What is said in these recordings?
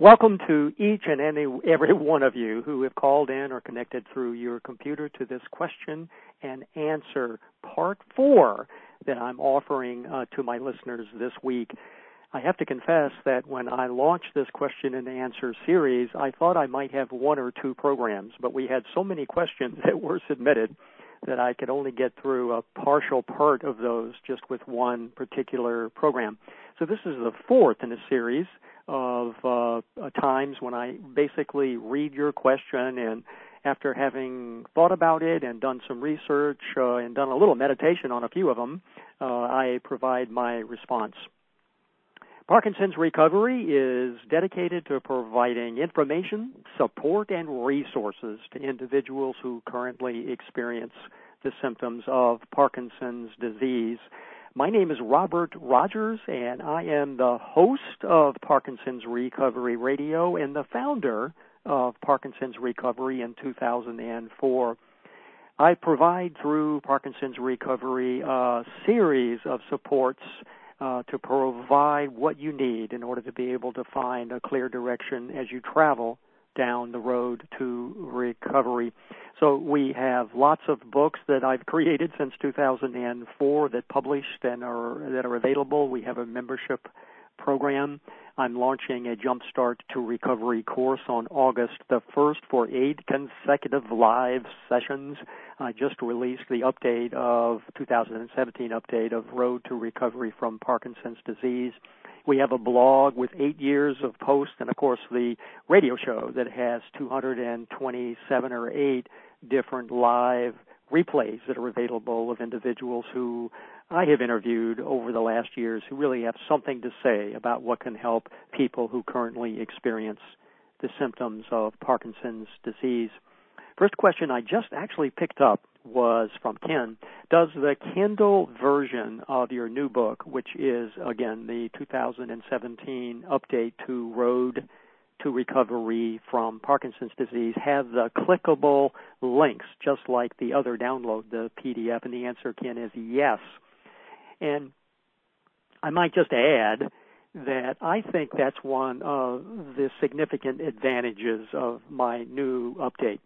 Welcome to each and any, every one of you who have called in or connected through your computer to this question and answer part four that I'm offering uh, to my listeners this week. I have to confess that when I launched this question and answer series, I thought I might have one or two programs, but we had so many questions that were submitted that I could only get through a partial part of those just with one particular program. So this is the fourth in a series of uh, uh, times when I basically read your question and after having thought about it and done some research uh, and done a little meditation on a few of them, uh, I provide my response. Parkinson's Recovery is dedicated to providing information, support, and resources to individuals who currently experience the symptoms of Parkinson's disease. My name is Robert Rogers, and I am the host of Parkinson's Recovery Radio and the founder of Parkinson's Recovery in 2004. I provide through Parkinson's Recovery a series of supports uh, to provide what you need in order to be able to find a clear direction as you travel down the road to recovery. So we have lots of books that I've created since 2004 that published and are that are available. We have a membership program. I'm launching a Jumpstart to Recovery course on August the 1st for eight consecutive live sessions. I just released the update of 2017 update of Road to Recovery from Parkinson's Disease. We have a blog with eight years of posts, and of course the radio show that has 227 or eight different live replays that are available of individuals who I have interviewed over the last years who really have something to say about what can help people who currently experience the symptoms of Parkinson's disease. First question I just actually picked up was from Ken. Does the Kindle version of your new book, which is again the 2017 update to Road to Recovery from Parkinson's disease, have the clickable links just like the other download, the PDF? And the answer, Ken, is yes. And I might just add that I think that's one of the significant advantages of my new update.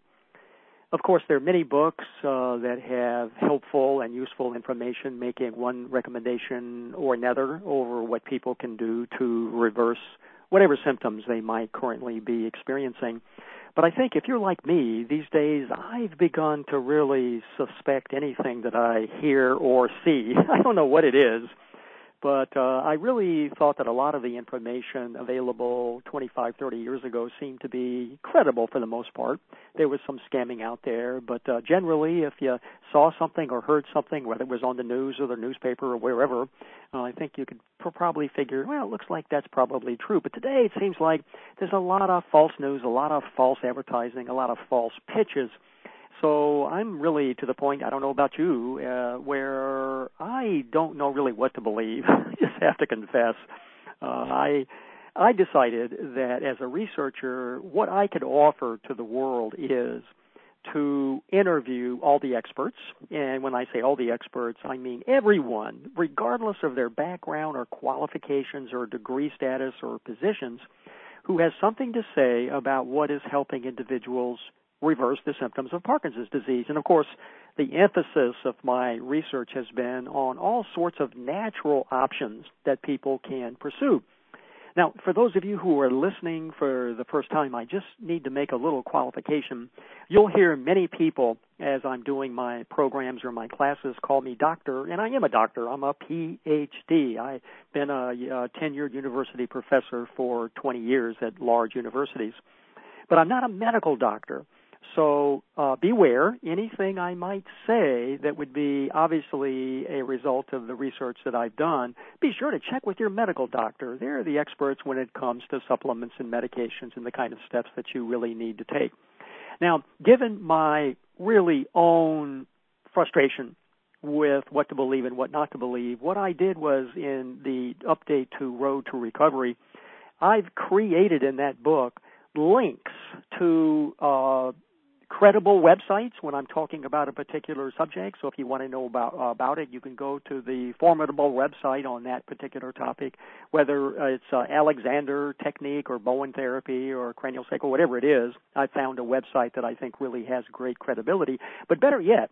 Of course, there are many books uh, that have helpful and useful information, making one recommendation or another over what people can do to reverse whatever symptoms they might currently be experiencing. But I think if you're like me, these days I've begun to really suspect anything that I hear or see. I don't know what it is but uh, I really thought that a lot of the information available 25, 30 years ago seemed to be credible for the most part. There was some scamming out there, but uh, generally, if you saw something or heard something, whether it was on the news or the newspaper or wherever, uh, I think you could pr- probably figure, well, it looks like that's probably true. But today it seems like there's a lot of false news, a lot of false advertising, a lot of false pitches so I'm really to the point. I don't know about you, uh, where I don't know really what to believe. I just have to confess. Uh, I I decided that as a researcher, what I could offer to the world is to interview all the experts. And when I say all the experts, I mean everyone, regardless of their background or qualifications or degree status or positions, who has something to say about what is helping individuals reverse the symptoms of Parkinson's disease. And of course, the emphasis of my research has been on all sorts of natural options that people can pursue. Now, for those of you who are listening for the first time, I just need to make a little qualification. You'll hear many people as I'm doing my programs or my classes call me doctor, and I am a doctor. I'm a PhD. I've been a, a tenured university professor for 20 years at large universities. But I'm not a medical doctor. So uh, beware anything I might say that would be obviously a result of the research that I've done. Be sure to check with your medical doctor. They're the experts when it comes to supplements and medications and the kind of steps that you really need to take. Now, given my really own frustration with what to believe and what not to believe, what I did was in the update to Road to Recovery, I've created in that book links to uh, credible websites when I'm talking about a particular subject. So if you want to know about uh, about it, you can go to the formidable website on that particular topic, whether it's uh, Alexander technique or Bowen therapy or cranial sacral, whatever it is. I found a website that I think really has great credibility. But better yet,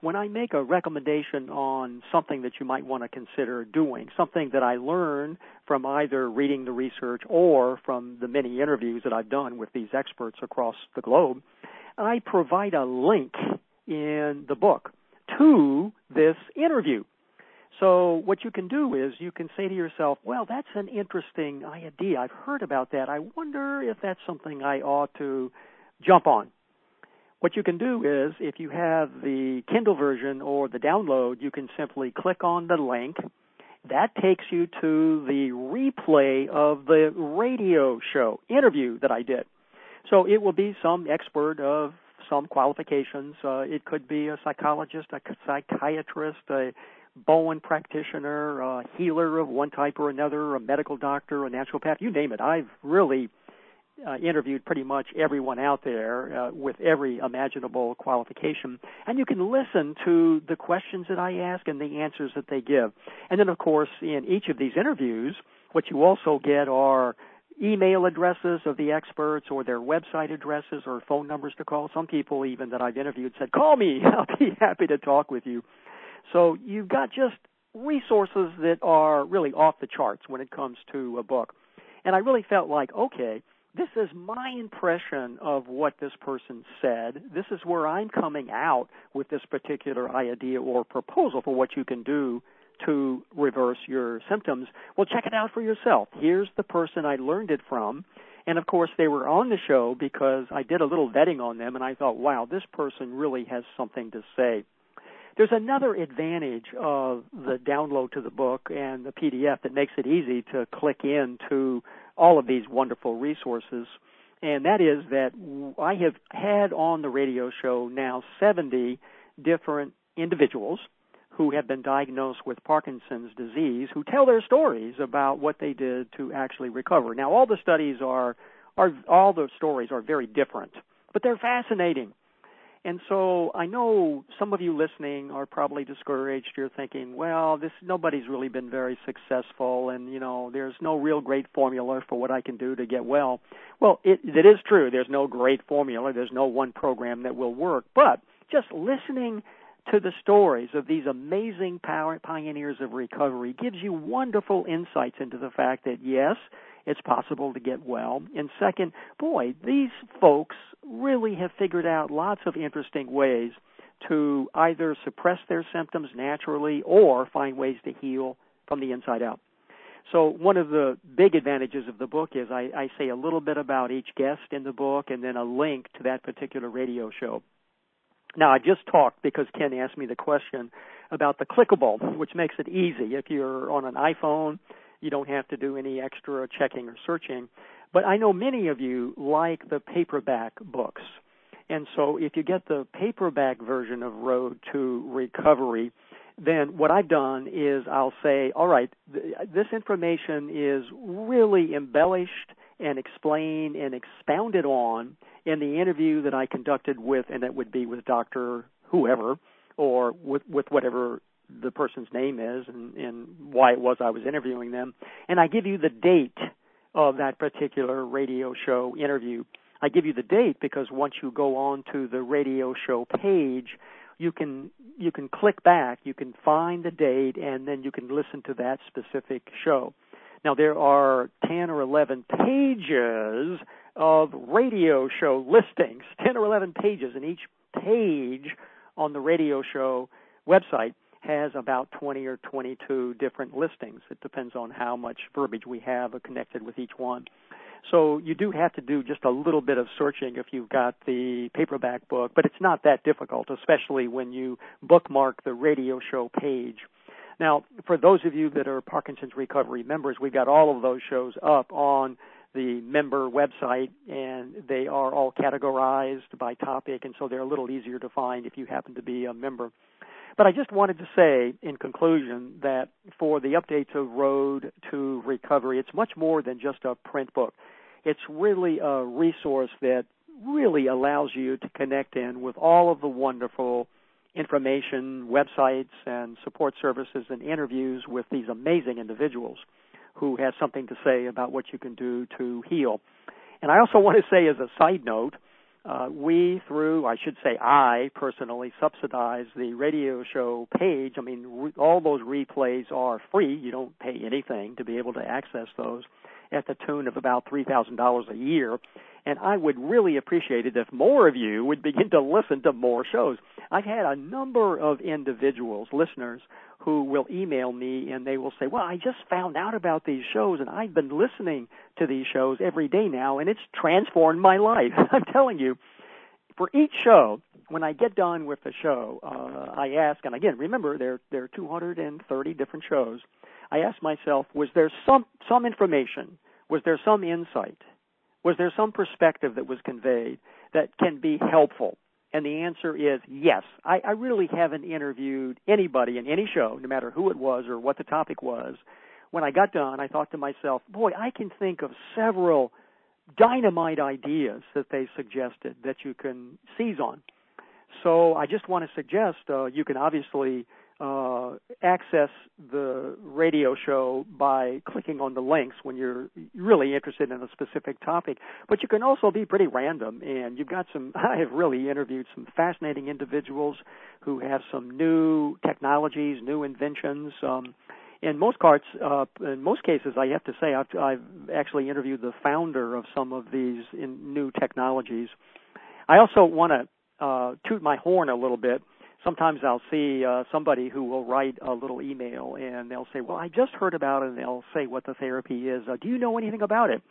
when I make a recommendation on something that you might want to consider doing, something that I learned from either reading the research or from the many interviews that I've done with these experts across the globe, I provide a link in the book to this interview. So what you can do is you can say to yourself, well, that's an interesting idea. I've heard about that. I wonder if that's something I ought to jump on. What you can do is if you have the Kindle version or the download, you can simply click on the link. That takes you to the replay of the radio show interview that I did. So it will be some expert of some qualifications. Uh, it could be a psychologist, a psychiatrist, a Bowen practitioner, a healer of one type or another, a medical doctor, a naturopath, you name it. I've really uh, interviewed pretty much everyone out there uh, with every imaginable qualification, and you can listen to the questions that I ask and the answers that they give. And then, of course, in each of these interviews, what you also get are email addresses of the experts or their website addresses or phone numbers to call. Some people even that I've interviewed said, "Call me. I'll be happy to talk with you." So you've got just resources that are really off the charts when it comes to a book. And I really felt like, okay, this is my impression of what this person said. This is where I'm coming out with this particular idea or proposal for what you can do to reverse your symptoms. Well, check it out for yourself. Here's the person I learned it from. And of course, they were on the show because I did a little vetting on them and I thought, wow, this person really has something to say. There's another advantage of the download to the book and the PDF that makes it easy to click into all of these wonderful resources. And that is that I have had on the radio show now 70 different individuals who have been diagnosed with Parkinson's disease who tell their stories about what they did to actually recover. Now all the studies are are all the stories are very different, but they're fascinating. And so I know some of you listening are probably discouraged. You're thinking, well, this nobody's really been very successful and you know, there's no real great formula for what I can do to get well. Well, it it is true. There's no great formula. There's no one program that will work, but just listening to the stories of these amazing power, pioneers of recovery gives you wonderful insights into the fact that yes, it's possible to get well. And second, boy, these folks really have figured out lots of interesting ways to either suppress their symptoms naturally or find ways to heal from the inside out. So one of the big advantages of the book is I, I say a little bit about each guest in the book and then a link to that particular radio show. Now, I just talked because Ken asked me the question about the clickable, which makes it easy. If you're on an iPhone, you don't have to do any extra checking or searching. But I know many of you like the paperback books. And so if you get the paperback version of Road to Recovery, then what I've done is I'll say, all right, th- this information is really embellished and explained and expounded on in the interview that I conducted with, and that would be with Dr. Whoever, or with, with whatever the person's name is and, and why it was I was interviewing them. And I give you the date of that particular radio show interview. I give you the date because once you go on to the radio show page, you can you can click back, you can find the date, and then you can listen to that specific show. Now there are ten or eleven pages of radio show listings, ten or eleven pages, and each page on the radio show website has about 20 or 22 different listings. It depends on how much verbiage we have connected with each one. So you do have to do just a little bit of searching if you've got the paperback book, but it's not that difficult, especially when you bookmark the radio show page. Now, for those of you that are Parkinson's Recovery members, we've got all of those shows up on the member website, and they are all categorized by topic, and so they're a little easier to find if you happen to be a member. But I just wanted to say in conclusion that for the updates of Road to Recovery, it's much more than just a print book. It's really a resource that really allows you to connect in with all of the wonderful information, websites, and support services and interviews with these amazing individuals who has something to say about what you can do to heal. And I also want to say, as a side note, uh, we, through, I should say, I personally subsidize the radio show page. I mean, re- all those replays are free. You don't pay anything to be able to access those at the tune of about $3,000 a year. And I would really appreciate it if more of you would begin to listen to more shows. I've had a number of individuals, listeners, who will email me and they will say, Well, I just found out about these shows and I've been listening to these shows every day now and it's transformed my life. I'm telling you, for each show, when I get done with the show, uh, I ask, and again, remember there there are 230 different shows. I asked myself, was there some some information? Was there some insight? Was there some perspective that was conveyed that can be helpful? And the answer is yes. I, I really haven't interviewed anybody in any show, no matter who it was or what the topic was. When I got done, I thought to myself, boy, I can think of several dynamite ideas that they suggested that you can seize on. So I just want to suggest uh, you can obviously uh, access the radio show by clicking on the links when you're really interested in a specific topic. But you can also be pretty random, and you've got some. I have really interviewed some fascinating individuals who have some new technologies, new inventions. Um, in most parts, uh, in most cases, I have to say, I've, I've actually interviewed the founder of some of these new technologies. I also want to uh, toot my horn a little bit sometimes I'll see uh, somebody who will write a little email and they'll say, "Well, I just heard about it," and they'll say what the therapy is. Uh, do you know anything about it?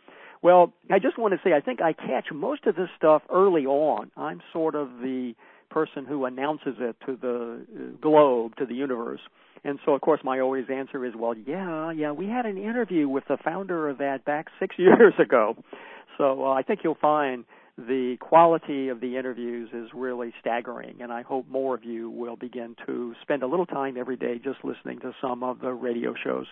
Well, I just want to say I think I catch most of this stuff early on. I'm sort of the person who announces it to the uh, globe, to the universe. And so, of course, my always answer is, well, yeah, yeah, we had an interview with the founder of that back six years ago. So uh, I think you'll find the quality of the interviews is really staggering, and I hope more of you will begin to spend a little time every day just listening to some of the radio shows.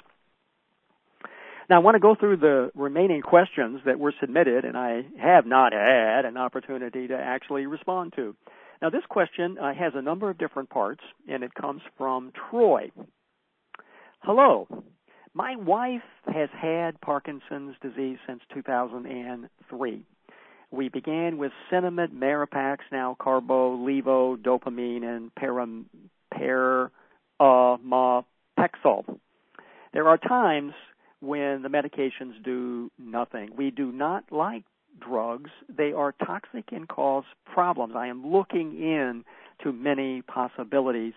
Now, I want to go through the remaining questions that were submitted, and I have not had an opportunity to actually respond to. Now, this question uh, has a number of different parts, and it comes from Troy. Hello. My wife has had Parkinson's disease since 2003. We began with Sinemet, Mirapex, now Carbo, Levo, dopamine, and param, paramapexole. There are times when the medications do nothing. We do not like drugs. They are toxic and cause problems. I am looking in to many possibilities.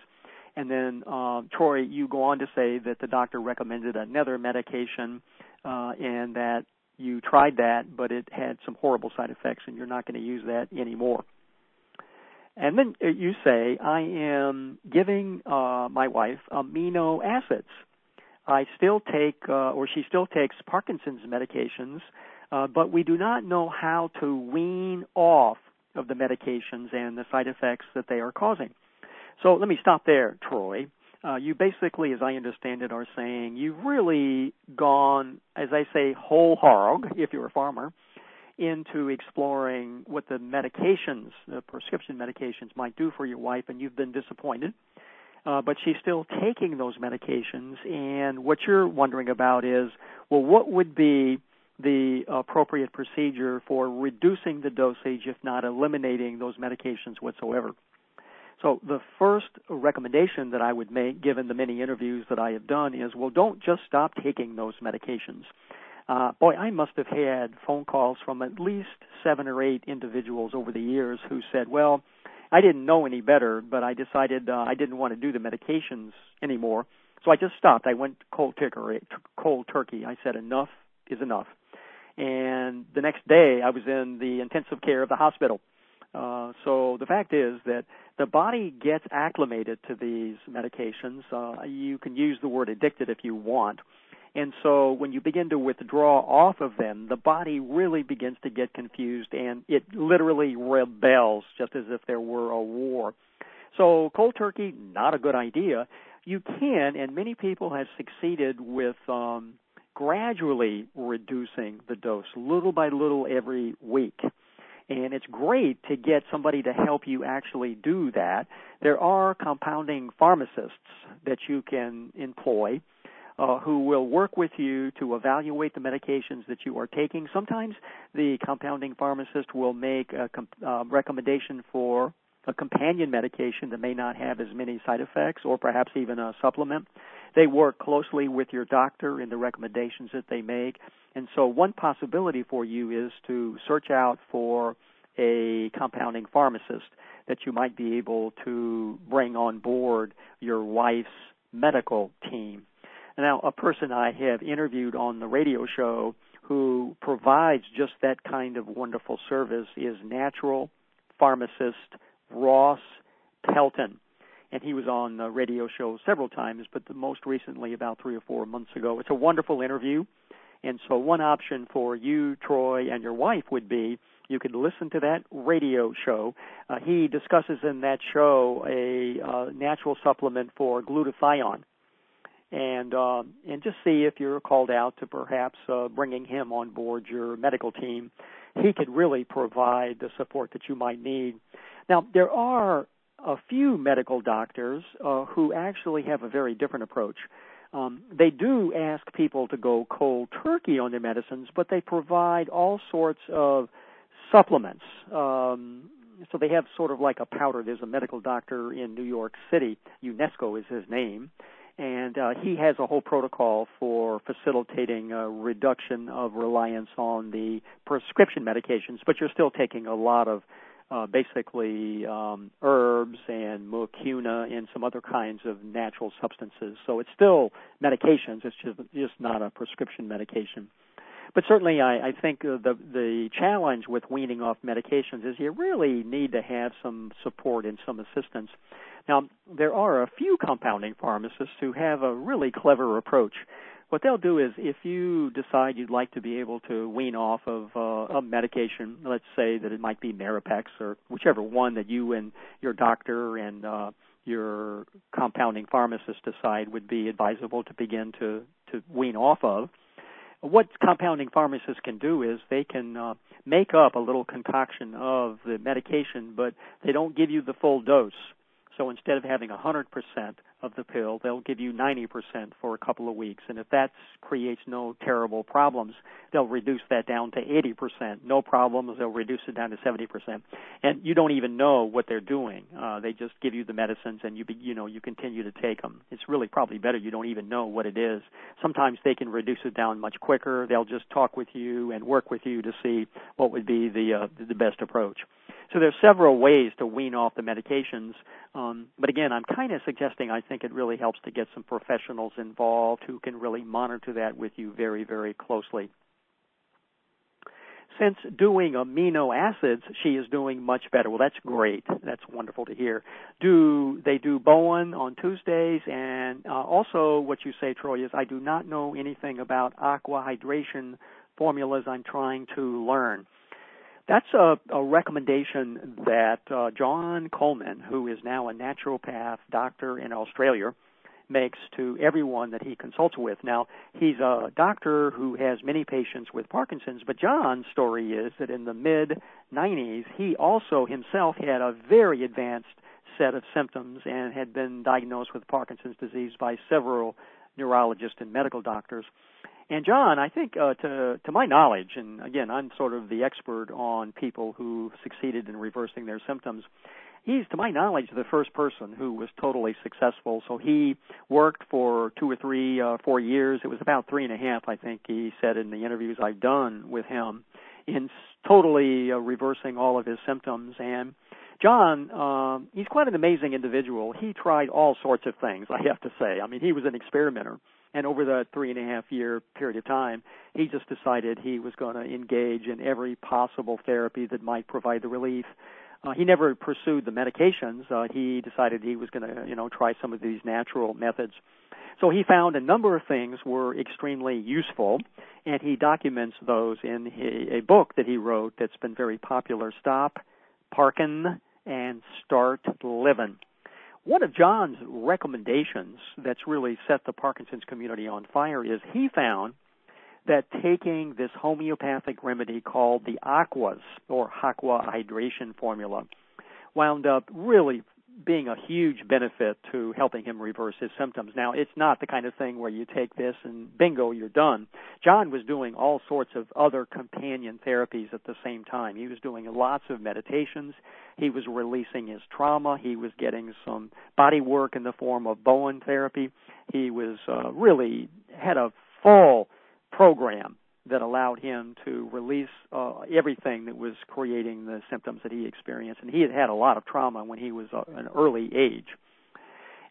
And then, uh, Troy, you go on to say that the doctor recommended another medication uh, and that you tried that, but it had some horrible side effects, and you're not going to use that anymore. And then uh, you say, I am giving uh, my wife amino acids. I still take, uh, or she still takes Parkinson's medications, uh, but we do not know how to wean off of the medications and the side effects that they are causing. So let me stop there, Troy uh, you basically, as I understand it, are saying you've really gone, as I say, whole hog, if you're a farmer, into exploring what the medications, the prescription medications, might do for your wife, and you've been disappointed. Uh, but she's still taking those medications, and what you're wondering about is, well, what would be the appropriate procedure for reducing the dosage, if not eliminating those medications whatsoever? So the first recommendation that I would make, given the many interviews that I have done, is well, don't just stop taking those medications. Uh, boy, I must have had phone calls from at least seven or eight individuals over the years who said, well, I didn't know any better, but I decided uh, I didn't want to do the medications anymore. So I just stopped. I went cold turkey. Cold turkey. I said enough is enough. And the next day, I was in the intensive care of the hospital. Uh, so the fact is that the body gets acclimated to these medications. Uh, you can use the word addicted if you want. And so when you begin to withdraw off of them, the body really begins to get confused and it literally rebels just as if there were a war. So cold turkey, not a good idea. You can, and many people have succeeded with um, gradually reducing the dose, little by little every week. And it's great to get somebody to help you actually do that. There are compounding pharmacists that you can employ uh, who will work with you to evaluate the medications that you are taking. Sometimes the compounding pharmacist will make a com- uh, recommendation for a companion medication that may not have as many side effects or perhaps even a supplement. They work closely with your doctor in the recommendations that they make. And so one possibility for you is to search out for a compounding pharmacist that you might be able to bring on board your wife's medical team. Now, a person I have interviewed on the radio show who provides just that kind of wonderful service is natural pharmacist Ross Pelton. And he was on the radio show several times, but the most recently about three or four months ago. It's a wonderful interview. And so, one option for you, Troy, and your wife would be you could listen to that radio show. Uh, he discusses in that show a uh, natural supplement for glutathione, and uh, and just see if you're called out to perhaps uh, bringing him on board your medical team. He could really provide the support that you might need. Now, there are a few medical doctors uh, who actually have a very different approach. Um, they do ask people to go cold turkey on their medicines, but they provide all sorts of supplements. Um, so they have sort of like a powder. There's a medical doctor in New York City. UNESCO is his name, and uh, he has a whole protocol for facilitating a reduction of reliance on the prescription medications. But you're still taking a lot of uh, basically um, herbs and mucuna and some other kinds of natural substances. So it's still medications. It's just just not a prescription medication. But certainly, I, I think the the challenge with weaning off medications is you really need to have some support and some assistance. Now, there are a few compounding pharmacists who have a really clever approach what they'll do is if you decide you'd like to be able to wean off of uh, a medication, let's say that it might be Mirapex or whichever one that you and your doctor and uh, your compounding pharmacist decide would be advisable to begin to to wean off of. What compounding pharmacists can do is they can uh, make up a little concoction of the medication, but they don't give you the full dose. So instead of having 100% of the pill, they'll give you 90% for a couple of weeks. And if that creates no terrible problems, they'll reduce that down to 80%. No problems, they'll reduce it down to 70%. And you don't even know what they're doing. Uh, they just give you the medicines and you, be, you know, you continue to take them. It's really probably better you don't even know what it is. Sometimes they can reduce it down much quicker. They'll just talk with you and work with you to see what would be the, uh, the best approach. So there's several ways to wean off the medications. Um, but again, I'm kind of suggesting I think it really helps to get some professionals involved who can really monitor that with you very, very closely. Since doing amino acids, she is doing much better. Well, that's great. That's wonderful to hear. Do they do Bowen on Tuesdays? And uh, also, what you say, Troy, is I do not know anything about aqua hydration formulas. I'm trying to learn. That's a, a recommendation that uh, John Coleman, who is now a naturopath doctor in Australia, makes to everyone that he consults with. Now, he's a doctor who has many patients with Parkinson's, but John's story is that in the mid 90s, he also himself had a very advanced set of symptoms and had been diagnosed with Parkinson's disease by several neurologists and medical doctors. And John, I think uh, to to my knowledge, and again, I'm sort of the expert on people who succeeded in reversing their symptoms. He's, to my knowledge, the first person who was totally successful. So he worked for two or three, uh, four years. It was about three and a half, I think he said in the interviews I've done with him, in totally uh, reversing all of his symptoms. And John, um, he's quite an amazing individual. He tried all sorts of things, I have to say. I mean, he was an experimenter. And over the three and a half year period of time, he just decided he was going to engage in every possible therapy that might provide the relief. Uh, he never pursued the medications. Uh, he decided he was going to, you know, try some of these natural methods. So he found a number of things were extremely useful, and he documents those in a book that he wrote that's been very popular, Stop, Parkin, and Start Living. One of John's recommendations that's really set the Parkinson's community on fire is he found that taking this homeopathic remedy called the aquas or aqua hydration formula wound up really being a huge benefit to helping him reverse his symptoms. Now, it's not the kind of thing where you take this and bingo, you're done. John was doing all sorts of other companion therapies at the same time. He was doing lots of meditations. He was releasing his trauma. He was getting some body work in the form of Bowen therapy. He was uh, really had a full program that allowed him to release uh, everything that was creating the symptoms that he experienced. And he had had a lot of trauma when he was uh, an early age.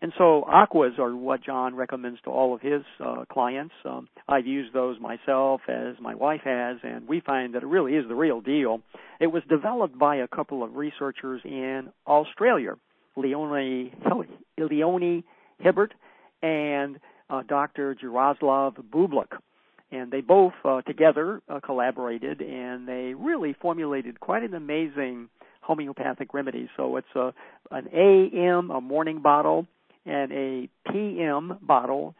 And so aquas are what John recommends to all of his uh, clients. Um, I've used those myself, as my wife has, and we find that it really is the real deal. It was developed by a couple of researchers in Australia, Leonie, Hibbert and uh, Dr. Jaroslav Boublik and they both uh, together uh, collaborated and they really formulated quite an amazing homeopathic remedy. So it's a an AM, a morning bottle, and a PM bottle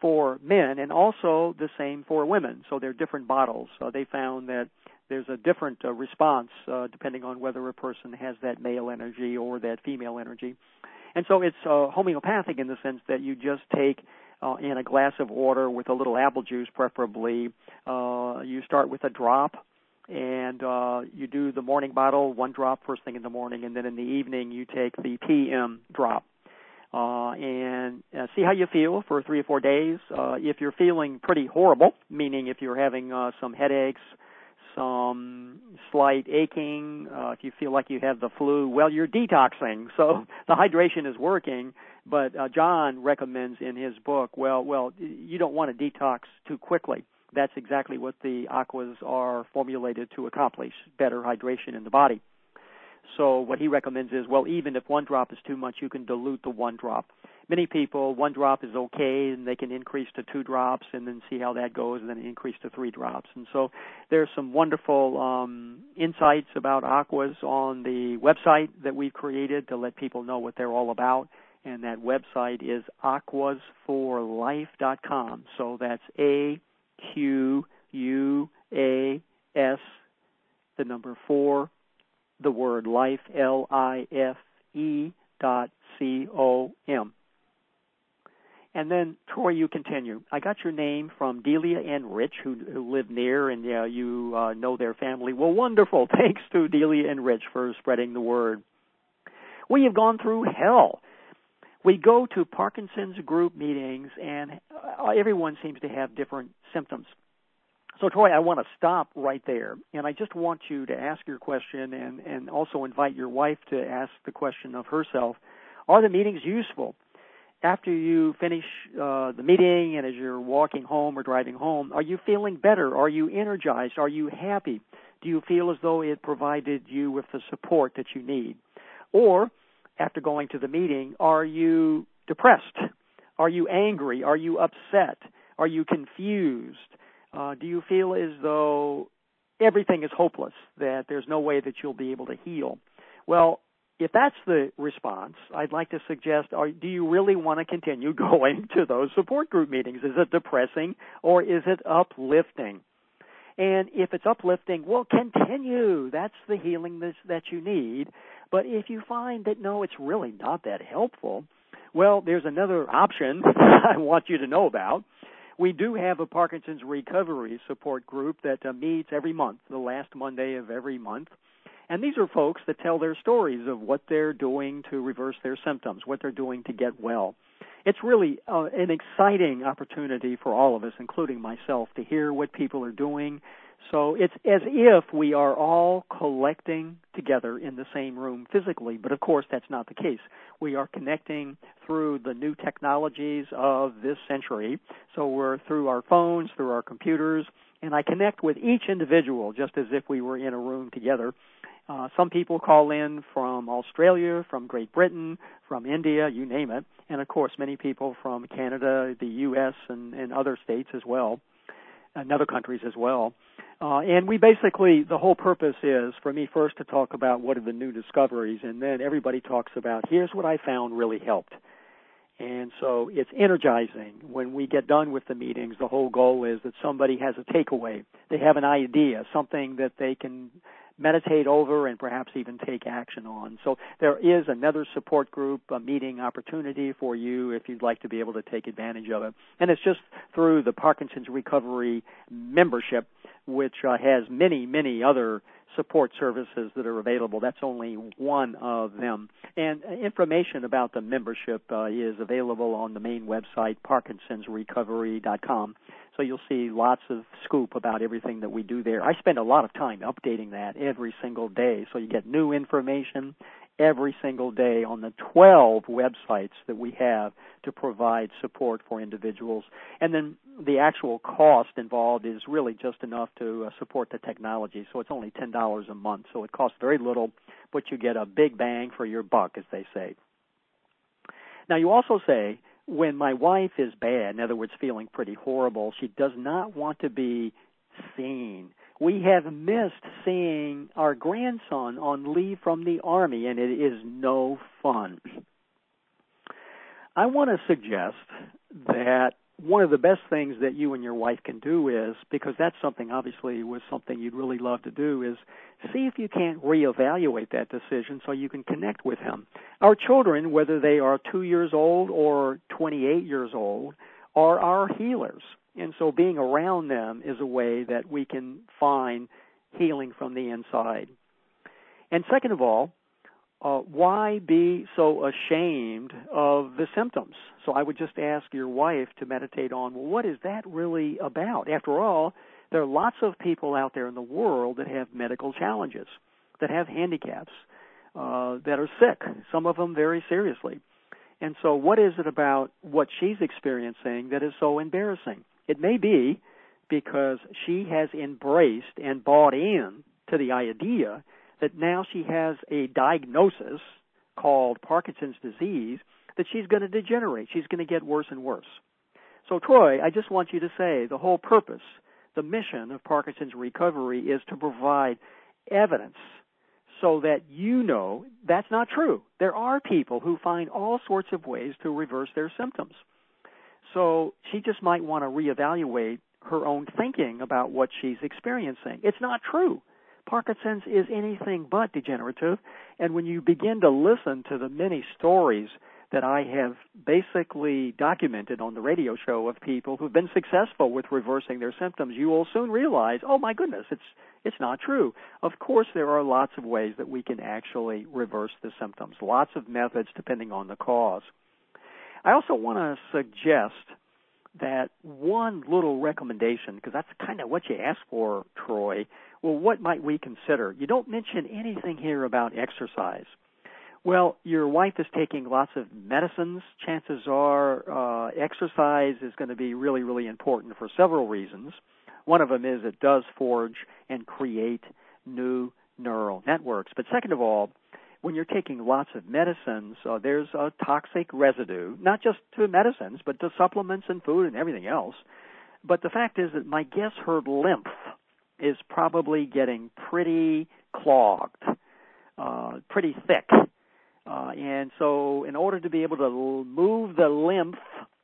for men, and also the same for women. So they're different bottles. So they found that there's a different uh, response uh, depending on whether a person has that male energy or that female energy. And so it's uh, homeopathic in the sense that you just take uh, in a glass of water with a little apple juice, preferably. Uh, you start with a drop, and uh, you do the morning bottle, one drop first thing in the morning, and then in the evening you take the PM drop. Uh, and uh, see how you feel for three or four days. Uh, if you're feeling pretty horrible, meaning if you're having uh, some headaches, some slight aching, uh, if you feel like you have the flu, well, you're detoxing. So the hydration is working. But uh, John recommends in his book, well, well, you don't want to detox too quickly. That's exactly what the aquas are formulated to accomplish: better hydration in the body. So what he recommends is, well, even if one drop is too much, you can dilute the one drop. Many people, one drop is okay, and they can increase to two drops, and then see how that goes, and then increase to three drops. And so there's some wonderful um, insights about aquas on the website that we've created to let people know what they're all about and that website is aquasforlife.com. So that's A Q U A S, the number four, the word life, L I F E dot C O M. And then, Troy, you continue. I got your name from Delia and Rich, who, who live near, and uh, you uh, know their family. Well, wonderful. Thanks to Delia and Rich for spreading the word. We have gone through hell we go to Parkinson's group meetings, and uh, everyone seems to have different symptoms. So, Troy, I want to stop right there, and I just want you to ask your question and, and also invite your wife to ask the question of herself Are the meetings useful? After you finish uh, the meeting and as you're walking home or driving home, are you feeling better? Are you energized? Are you happy? Do you feel as though it provided you with the support that you need? Or after going to the meeting, are you depressed? Are you angry? Are you upset? Are you confused? Uh, do you feel as though everything is hopeless, that there's no way that you'll be able to heal? Well, if that's the response, I'd like to suggest are, do you really want to continue going to those support group meetings? Is it depressing or is it uplifting? And if it's uplifting, well, continue. That's the healing that, you need. But if you find that no, it's really not that helpful, well, there's another option I want you to know about. We do have a Parkinson's recovery support group that uh, meets every month, the last Monday of every month. And these are folks that tell their stories of what they're doing to reverse their symptoms, what they're doing to get well. It's really uh, an exciting opportunity for all of us, including myself, to hear what people are doing, so it's as if we are all collecting together in the same room physically, but of course that's not the case. We are connecting through the new technologies of this century. So we're through our phones, through our computers, and I connect with each individual just as if we were in a room together. Uh, some people call in from Australia, from Great Britain, from India, you name it, and of course many people from Canada, the U.S., and, and other states as well, and other countries as well. Uh, and we basically, the whole purpose is for me first to talk about what are the new discoveries, and then everybody talks about here's what I found really helped. And so it's energizing when we get done with the meetings. The whole goal is that somebody has a takeaway. They have an idea, something that they can meditate over and perhaps even take action on. So there is another support group, a meeting opportunity for you if you'd like to be able to take advantage of it. And it's just through the Parkinson's Recovery membership, which uh, has many, many other support services that are available. That's only one of them. And information about the membership uh, is available on the main website, parkinsonsrecovery.com. So you'll see lots of scoop about everything that we do there. I spend a lot of time updating that every single day. So you get new information every single day on the 12 websites that we have to provide support for individuals. And then the actual cost involved is really just enough to uh, support the technology. So it's only $10 a month. So it costs very little, but you get a big bang for your buck, as they say. Now you also say, when my wife is bad, in other words, feeling pretty horrible, she does not want to be seen. We have missed seeing our grandson on leave from the Army, and it is no fun. I want to suggest that one of the best things that you and your wife can do is because that's something obviously was something you'd really love to do is see if you can't reevaluate that decision so you can connect with him. Our children, whether they are 2 years old or 28 years old, are our healers. And so being around them is a way that we can find healing from the inside. And second of all, uh, why be so ashamed of the symptoms? So I would just ask your wife to meditate on, well, what is that really about? After all, there are lots of people out there in the world that have medical challenges, that have handicaps, uh, that are sick, some of them very seriously. And so, what is it about what she's experiencing that is so embarrassing? It may be because she has embraced and bought in to the idea that now she has a diagnosis called Parkinson's disease that she's going to degenerate. She's going to get worse and worse. So, Troy, I just want you to say the whole purpose, the mission of Parkinson's recovery is to provide evidence so that you know that's not true. There are people who find all sorts of ways to reverse their symptoms. So she just might want to reevaluate her own thinking about what she's experiencing. It's not true. Parkinson's is anything but degenerative. And when you begin to listen to the many stories that I have basically documented on the radio show of people who've been successful with reversing their symptoms, you will soon realize, oh my goodness, it's it's not true. Of course there are lots of ways that we can actually reverse the symptoms, lots of methods depending on the cause. I also want to suggest that one little recommendation, because that's kind of what you asked for, Troy. Well, what might we consider? You don't mention anything here about exercise. Well, your wife is taking lots of medicines. Chances are uh, exercise is going to be really, really important for several reasons. One of them is it does forge and create new neural networks. But second of all, when you're taking lots of medicines, uh, there's a toxic residue, not just to medicines, but to supplements and food and everything else. But the fact is that my guess her lymph is probably getting pretty clogged, uh, pretty thick. Uh, and so, in order to be able to move the lymph,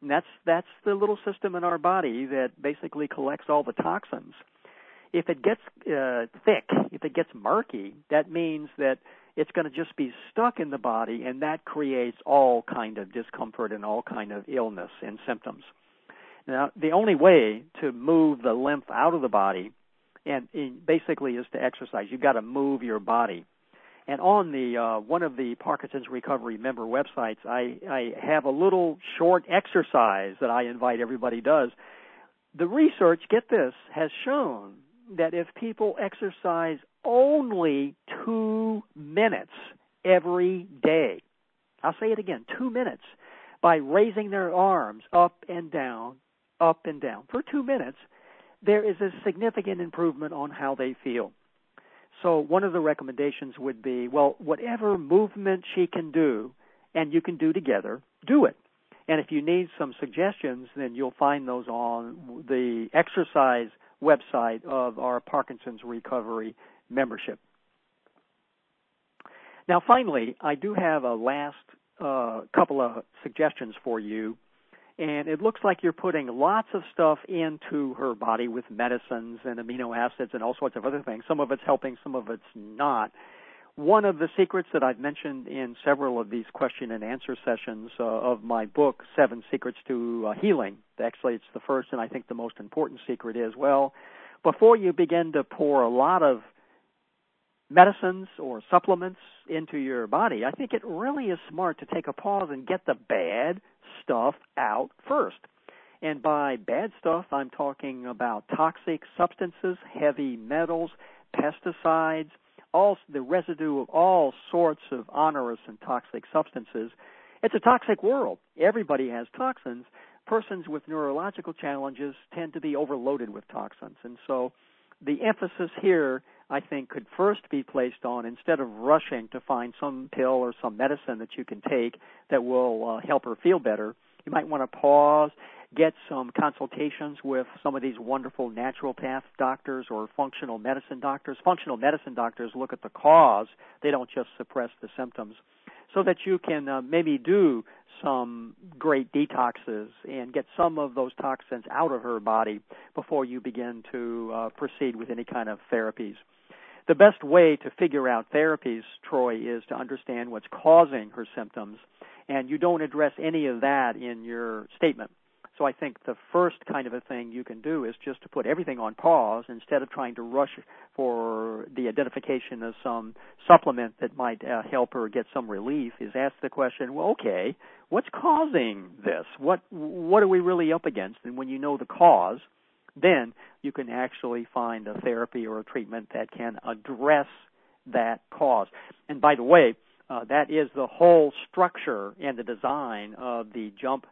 that's that's the little system in our body that basically collects all the toxins. If it gets uh, thick, if it gets murky, that means that it's going to just be stuck in the body, and that creates all kind of discomfort and all kind of illness and symptoms. Now, the only way to move the lymph out of the body, and, basically, is to exercise. You've got to move your body. And on the uh, one of the Parkinson's Recovery member websites, I, I have a little short exercise that I invite everybody does. The research, get this, has shown that if people exercise only two minutes every day. I'll say it again two minutes by raising their arms up and down, up and down for two minutes, there is a significant improvement on how they feel. So, one of the recommendations would be well, whatever movement she can do and you can do together, do it. And if you need some suggestions, then you'll find those on the exercise website of our Parkinson's Recovery membership. Now, finally, I do have a last a couple of suggestions for you. And it looks like you're putting lots of stuff into her body with medicines and amino acids and all sorts of other things. Some of it's helping, some of it's not. One of the secrets that I've mentioned in several of these question and answer sessions uh, of my book, Seven Secrets to uh, Healing, actually it's the first and I think the most important secret is, well, before you begin to pour a lot of medicines or supplements into your body, I think it really is smart to take a pause and get the bad stuff out first. And by bad stuff, I'm talking about toxic substances, heavy metals, pesticides, all the residue of all sorts of onerous and toxic substances. It's a toxic world. Everybody has toxins. Persons with neurological challenges tend to be overloaded with toxins. And so the emphasis here, I think, could first be placed on instead of rushing to find some pill or some medicine that you can take that will uh, help her feel better, you might want to pause get some consultations with some of these wonderful naturopath doctors or functional medicine doctors. Functional medicine doctors look at the cause, they don't just suppress the symptoms. So that you can uh, maybe do some great detoxes and get some of those toxins out of her body before you begin to uh, proceed with any kind of therapies. The best way to figure out therapies, Troy, is to understand what's causing her symptoms, and you don't address any of that in your statement. So I think the first kind of a thing you can do is just to put everything on pause instead of trying to rush for the identification of some supplement that might uh, help her get some relief. Is ask the question, well, okay, what's causing this? What what are we really up against? And when you know the cause, then you can actually find a therapy or a treatment that can address that cause. And by the way, uh, that is the whole structure and the design of the Jump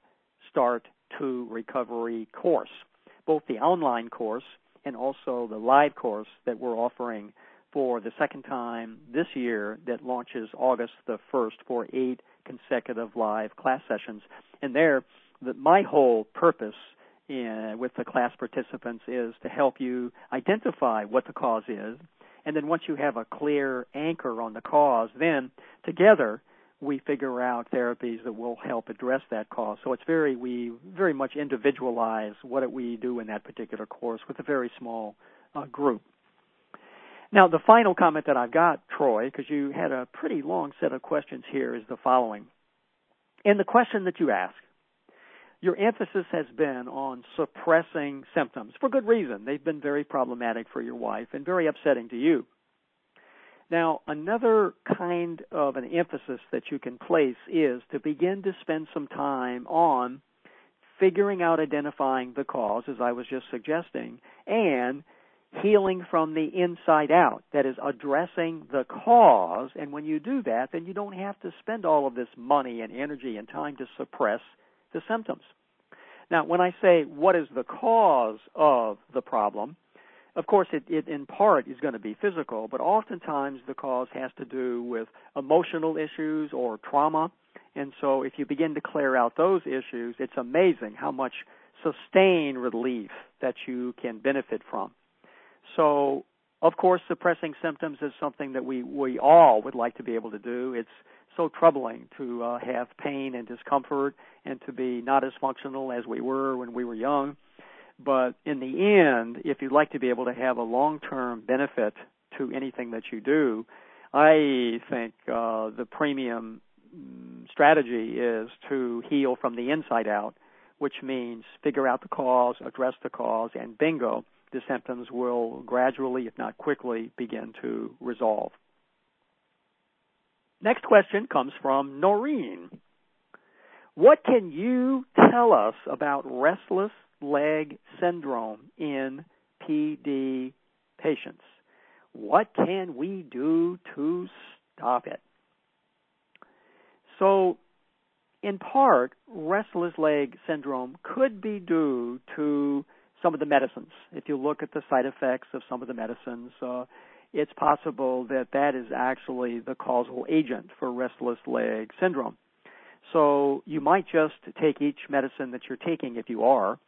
Start to Recovery course, both the online course and also the live course that we're offering for the second time this year that launches August the 1st for eight consecutive live class sessions. And there, the, my whole purpose in, with the class participants is to help you identify what the cause is. And then once you have a clear anchor on the cause, then together we figure out therapies that will help address that cause. So it's very we very much individualize what we do in that particular course with a very small uh, group. Now, the final comment that I've got, Troy, because you had a pretty long set of questions here, is the following. In the question that you ask, your emphasis has been on suppressing symptoms for good reason. They've been very problematic for your wife and very upsetting to you. Now, another kind of an emphasis that you can place is to begin to spend some time on figuring out identifying the cause, as I was just suggesting, and healing from the inside out. That is, addressing the cause. And when you do that, then you don't have to spend all of this money and energy and time to suppress the symptoms. Now, when I say what is the cause of the problem, of course, it, it in part is going to be physical, but oftentimes the cause has to do with emotional issues or trauma. And so if you begin to clear out those issues, it's amazing how much sustained relief that you can benefit from. So, of course, suppressing symptoms is something that we, we all would like to be able to do. It's so troubling to uh, have pain and discomfort and to be not as functional as we were when we were young. But in the end, if you'd like to be able to have a long-term benefit to anything that you do, I think uh, the premium mm, strategy is to heal from the inside out, which means figure out the cause, address the cause, and bingo, the symptoms will gradually, if not quickly, begin to resolve. Next question comes from Noreen. What can you tell us about restless leg syndrome in PD patients. What can we do to stop it? So, in part, restless leg syndrome could be due to some of the medicines. If you look at the side effects of some of the medicines, uh, it's possible that that is actually the causal agent for restless leg syndrome. So you might just take each medicine that you're taking, if you are,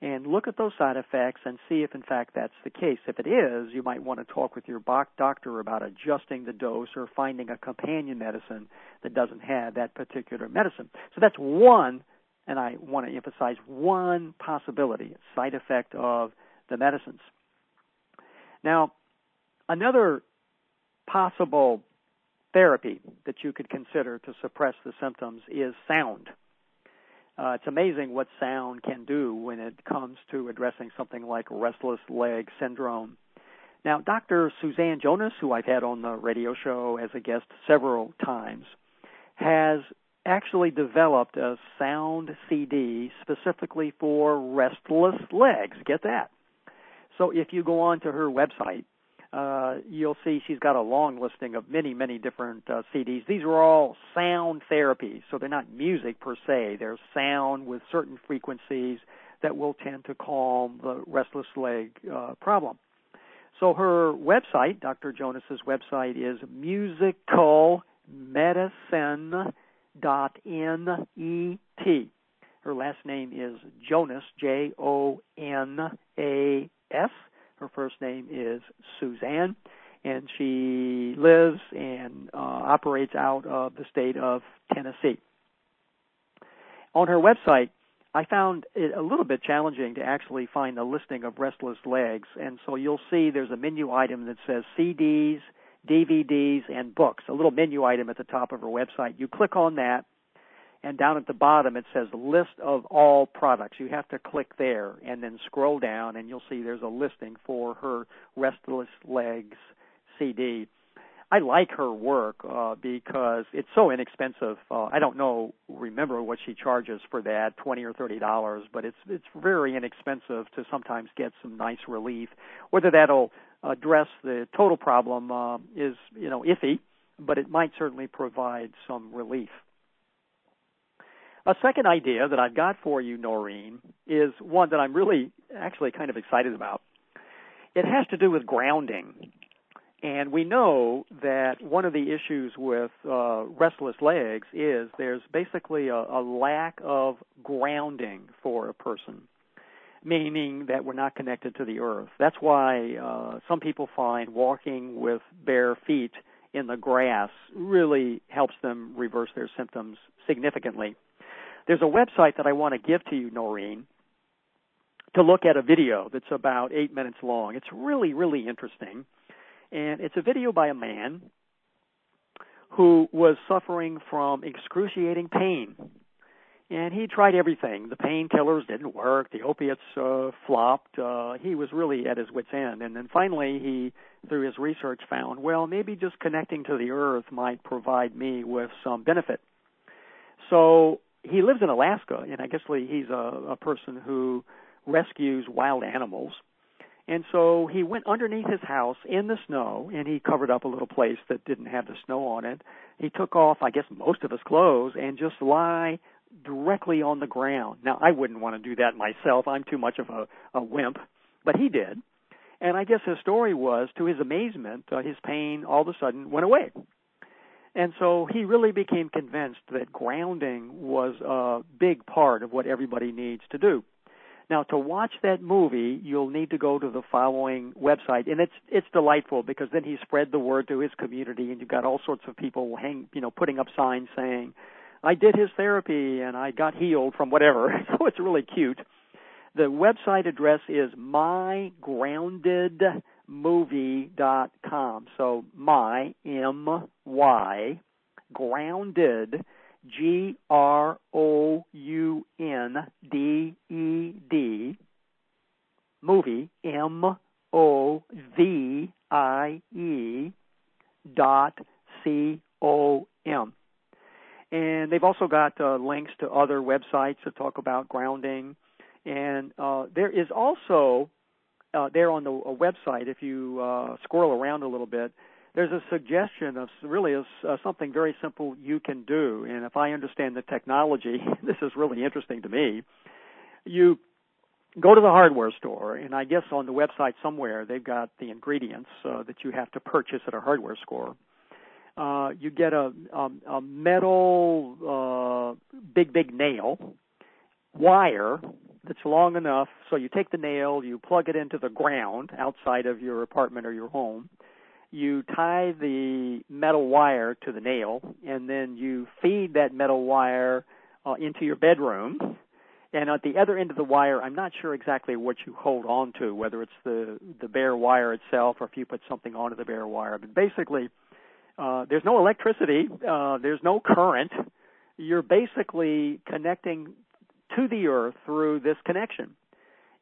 and look at those side effects and see if in fact that's the case. If it is, you might want to talk with your doctor about adjusting the dose or finding a companion medicine that doesn't have that particular medicine. So that's one, and I want to emphasize one possibility, side effect of the medicines. Now, another possible therapy that you could consider to suppress the symptoms is sound. Uh, it's amazing what sound can do when it comes to addressing something like restless leg syndrome. Now, Dr. Suzanne Jonas, who I've had on the radio show as a guest several times, has actually developed a sound CD specifically for restless legs. Get that. So if you go on to her website, uh, you'll see she's got a long listing of many, many different uh, CDs. These are all sound therapies, so they're not music per se. They're sound with certain frequencies that will tend to calm the restless leg uh, problem. So her website, Dr. Jonas's website, is musicalmedicine.net. Her last name is Jonas, J O N A S. Her first name is Suzanne, and she lives and uh, operates out of the state of Tennessee. On her website, I found it a little bit challenging to actually find a listing of restless legs, and so you'll see there's a menu item that says CDs, DVDs, and books, a little menu item at the top of her website. You click on that, and down at the bottom it says list of all products. You have to click there and then scroll down and you'll see there's a listing for her Restless Legs CD. I like her work uh, because it's so inexpensive. Uh, I don't know, remember what she charges for that, twenty or thirty dollars, but it's it's very inexpensive to sometimes get some nice relief. Whether that'll address the total problem uh, is you know iffy, but it might certainly provide some relief. A second idea that I've got for you, Noreen, is one that I'm really actually kind of excited about. It has to do with grounding. And we know that one of the issues with uh, restless legs is there's basically a, a lack of grounding for a person, meaning that we're not connected to the earth. That's why uh, some people find walking with bare feet in the grass really helps them reverse their symptoms significantly. There's a website that I want to give to you, Noreen, to look at a video that's about eight minutes long. It's really, really interesting. And it's a video by a man who was suffering from excruciating pain. And he tried everything. The painkillers didn't work. The opiates uh, flopped. Uh, he was really at his wits' end. And then finally, he, through his research, found, well, maybe just connecting to the earth might provide me with some benefit. So he lives in Alaska, and I guess he's a, a person who rescues wild animals. And so he went underneath his house in the snow, and he covered up a little place that didn't have the snow on it. He took off, I guess, most of his clothes and just lie directly on the ground. Now, I wouldn't want to do that myself. I'm too much of a, a wimp, but he did. And I guess his story was, to his amazement, uh, his pain all of a sudden went away. And so he really became convinced that grounding was a big part of what everybody needs to do. Now, to watch that movie, you'll need to go to the following website, and it's it's delightful because then he spread the word to his community, and you've got all sorts of people hang, you know, putting up signs saying, "I did his therapy and I got healed from whatever." so it's really cute. The website address is mygrounded movie.com. So my M Y grounded G R O U N D E D movie M O V I E dot C O M. And they've also got uh, links to other websites that talk about grounding. And uh, there is also uh, there on the website, if you uh, scroll around a little bit, there's a suggestion of really a, uh, something very simple you can do. And if I understand the technology, this is really interesting to me. You go to the hardware store, and I guess on the website somewhere they've got the ingredients uh, that you have to purchase at a hardware store. Uh, you get a, a, a metal uh, big big nail, wire, that's long enough. So you take the nail, you plug it into the ground outside of your apartment or your home. You tie the metal wire to the nail, and then you feed that metal wire uh, into your bedroom. And at the other end of the wire, I'm not sure exactly what you hold on to, whether it's the the bare wire itself or if you put something onto the bare wire. But basically, uh, there's no electricity, uh, there's no current. You're basically connecting to the earth through this connection.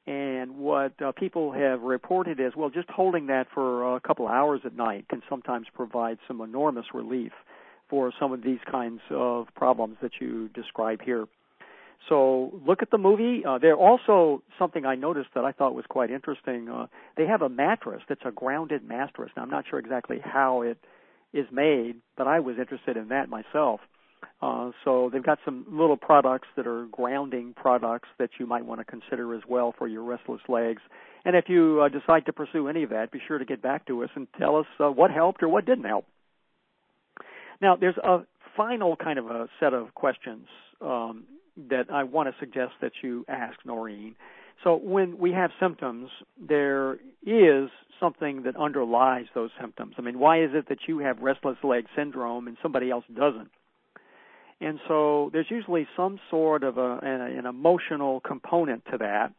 And what uh, people have reported is, well, just holding that for a couple hours at night can sometimes provide some enormous relief for some of these kinds of problems that you describe here. So look at the movie. Uh, there also something I noticed that I thought was quite interesting. Uh, they have a mattress that's a grounded mattress. Now I'm not sure exactly how it is made, but I was interested in that myself. Uh, so they've got some little products that are grounding products that you might want to consider as well for your restless legs. And if you uh, decide to pursue any of that, be sure to get back to us and tell us uh, what helped or what didn't help. Now, there's a final kind of a set of questions um, that I want to suggest that you ask Noreen. So when we have symptoms, there is something that underlies those symptoms. I mean, why is it that you have restless leg syndrome and somebody else doesn't? And so there's usually some sort of a, an, an emotional component to that.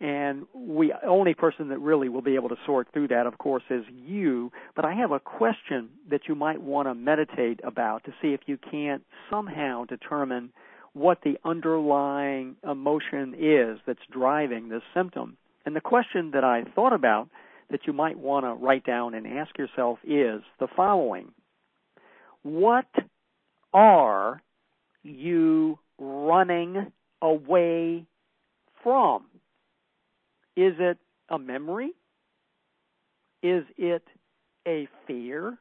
And we only person that really will be able to sort through that, of course, is you. But I have a question that you might want to meditate about to see if you can't somehow determine what the underlying emotion is that's driving this symptom. And the question that I thought about that you might want to write down and ask yourself is the following What are you running away from? Is it a memory? Is it a fear?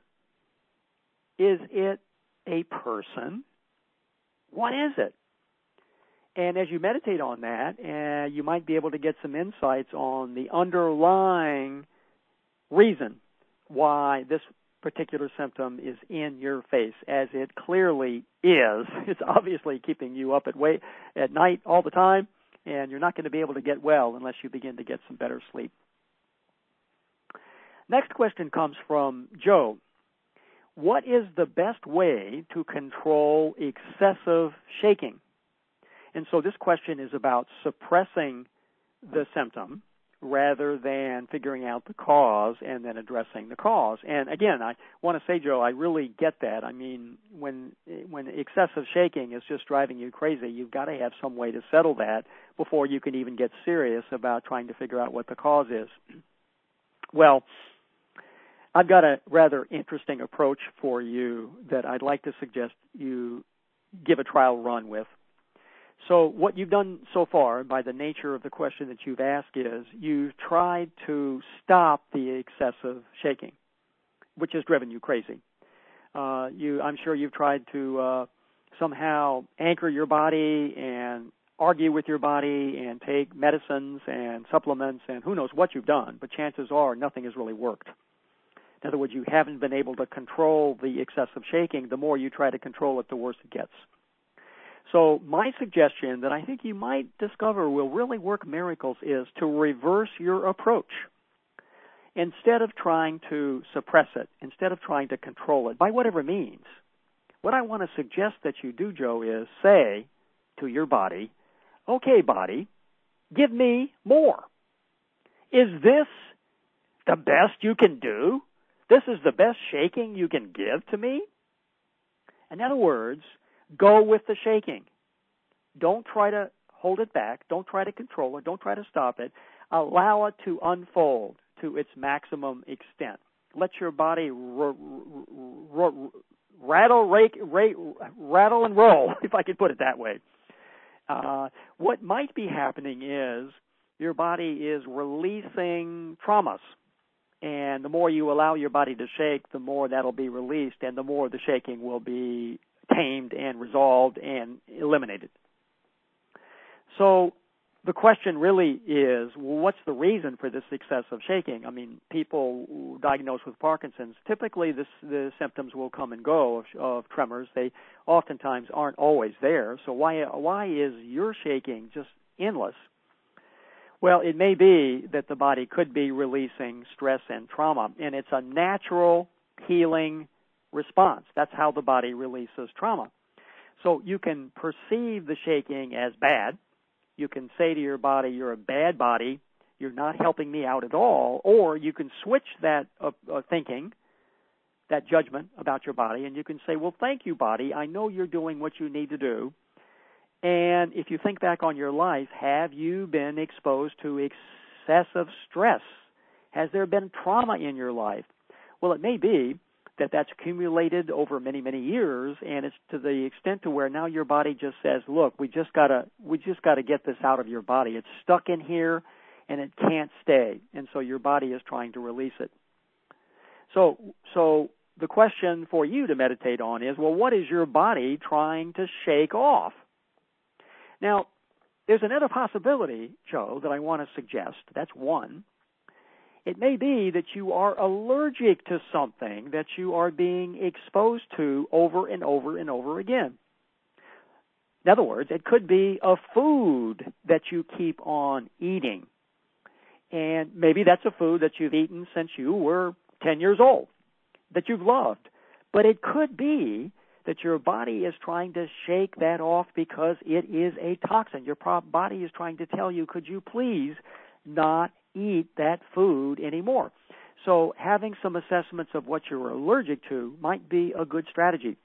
Is it a person? What is it? And as you meditate on that, uh, you might be able to get some insights on the underlying reason why this particular symptom is in your face, as it clearly is. It's obviously keeping you up at at night all the time, and you're not going to be able to get well unless you begin to get some better sleep. Next question comes from Joe. What is the best way to control excessive shaking? And so this question is about suppressing the symptom rather than figuring out the cause and then addressing the cause. And again, I want to say, Joe, I really get that. I mean, when when excessive shaking is just driving you crazy, you've got to have some way to settle that before you can even get serious about trying to figure out what the cause is. Well, I've got a rather interesting approach for you that I'd like to suggest you give a trial run with. So what you've done so far, by the nature of the question that you've asked, is you've tried to stop the excessive shaking, which has driven you crazy. Uh, you, I'm sure you've tried to uh, somehow anchor your body and argue with your body and take medicines and supplements and who knows what you've done, but chances are nothing has really worked. In other words, you haven't been able to control the excessive shaking. The more you try to control it, the worse it gets. So my suggestion that I think you might discover will really work miracles is to reverse your approach. Instead of trying to suppress it, instead of trying to control it by whatever means, what I want to suggest that you do, Joe, is say to your body, okay, body, give me more. Is this the best you can do? This is the best shaking you can give to me? In other words, Go with the shaking. Don't try to hold it back. Don't try to control it. Don't try to stop it. Allow it to unfold to its maximum extent. Let your body r- r- r- rattle, rake, rake, rattle, and roll, if I could put it that way. Uh, what might be happening is your body is releasing traumas. And the more you allow your body to shake, the more that'll be released, and the more the shaking will be tamed and resolved and eliminated. So the question really is, what's the reason for this excessive shaking? I mean, people diagnosed with Parkinson's, typically this, the symptoms will come and go of, of tremors. They oftentimes aren't always there. So why, why is your shaking just endless? Well, it may be that the body could be releasing stress and trauma, and it's a natural healing response. That's how the body releases trauma. So you can perceive the shaking as bad. You can say to your body, You're a bad body. You're not helping me out at all. Or you can switch that uh, uh, thinking, that judgment about your body, and you can say, Well, thank you, body. I know you're doing what you need to do. And if you think back on your life, have you been exposed to excessive stress? Has there been trauma in your life? Well, it may be that that's accumulated over many many years and it's to the extent to where now your body just says look we just got to we just got to get this out of your body. It's stuck in here and it can't stay. And so your body is trying to release it. So so the question for you to meditate on is well what is your body trying to shake off? Now there's another possibility joe that i want to suggest. That's one it may be that you are allergic to something that you are being exposed to over and over and over again. In other words, it could be a food that you keep on eating. And maybe that's a food that you've eaten since you were 10 years old, that you've loved. But it could be that your body is trying to shake that off because it is a toxin. Your body is trying to tell you, could you please not eat that food anymore. So having some assessments of what you're allergic to might be a good strategy.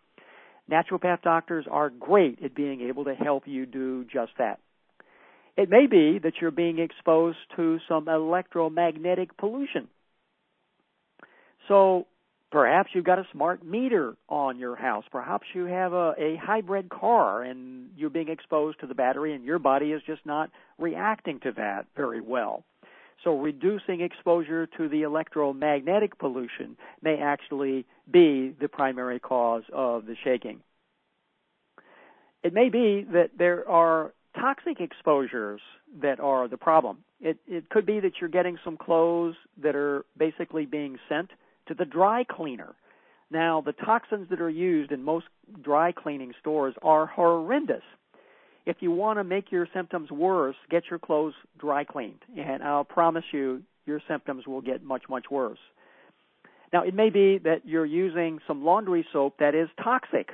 Naturopath doctors are great at being able to help you do just that. It may be that you're being exposed to some electromagnetic pollution. So perhaps you've got a smart meter on your house. Perhaps you have a, a hybrid car and you're being exposed to the battery and your body is just not reacting to that very well. So reducing exposure to the electromagnetic pollution may actually be the primary cause of the shaking. It may be that there are toxic exposures that are the problem. It, it could be that you're getting some clothes that are basically being sent to the dry cleaner. Now, the toxins that are used in most dry cleaning stores are horrendous if you want to make your symptoms worse, get your clothes dry cleaned, and I'll promise you your symptoms will get much, much worse. Now, it may be that you're using some laundry soap that is toxic.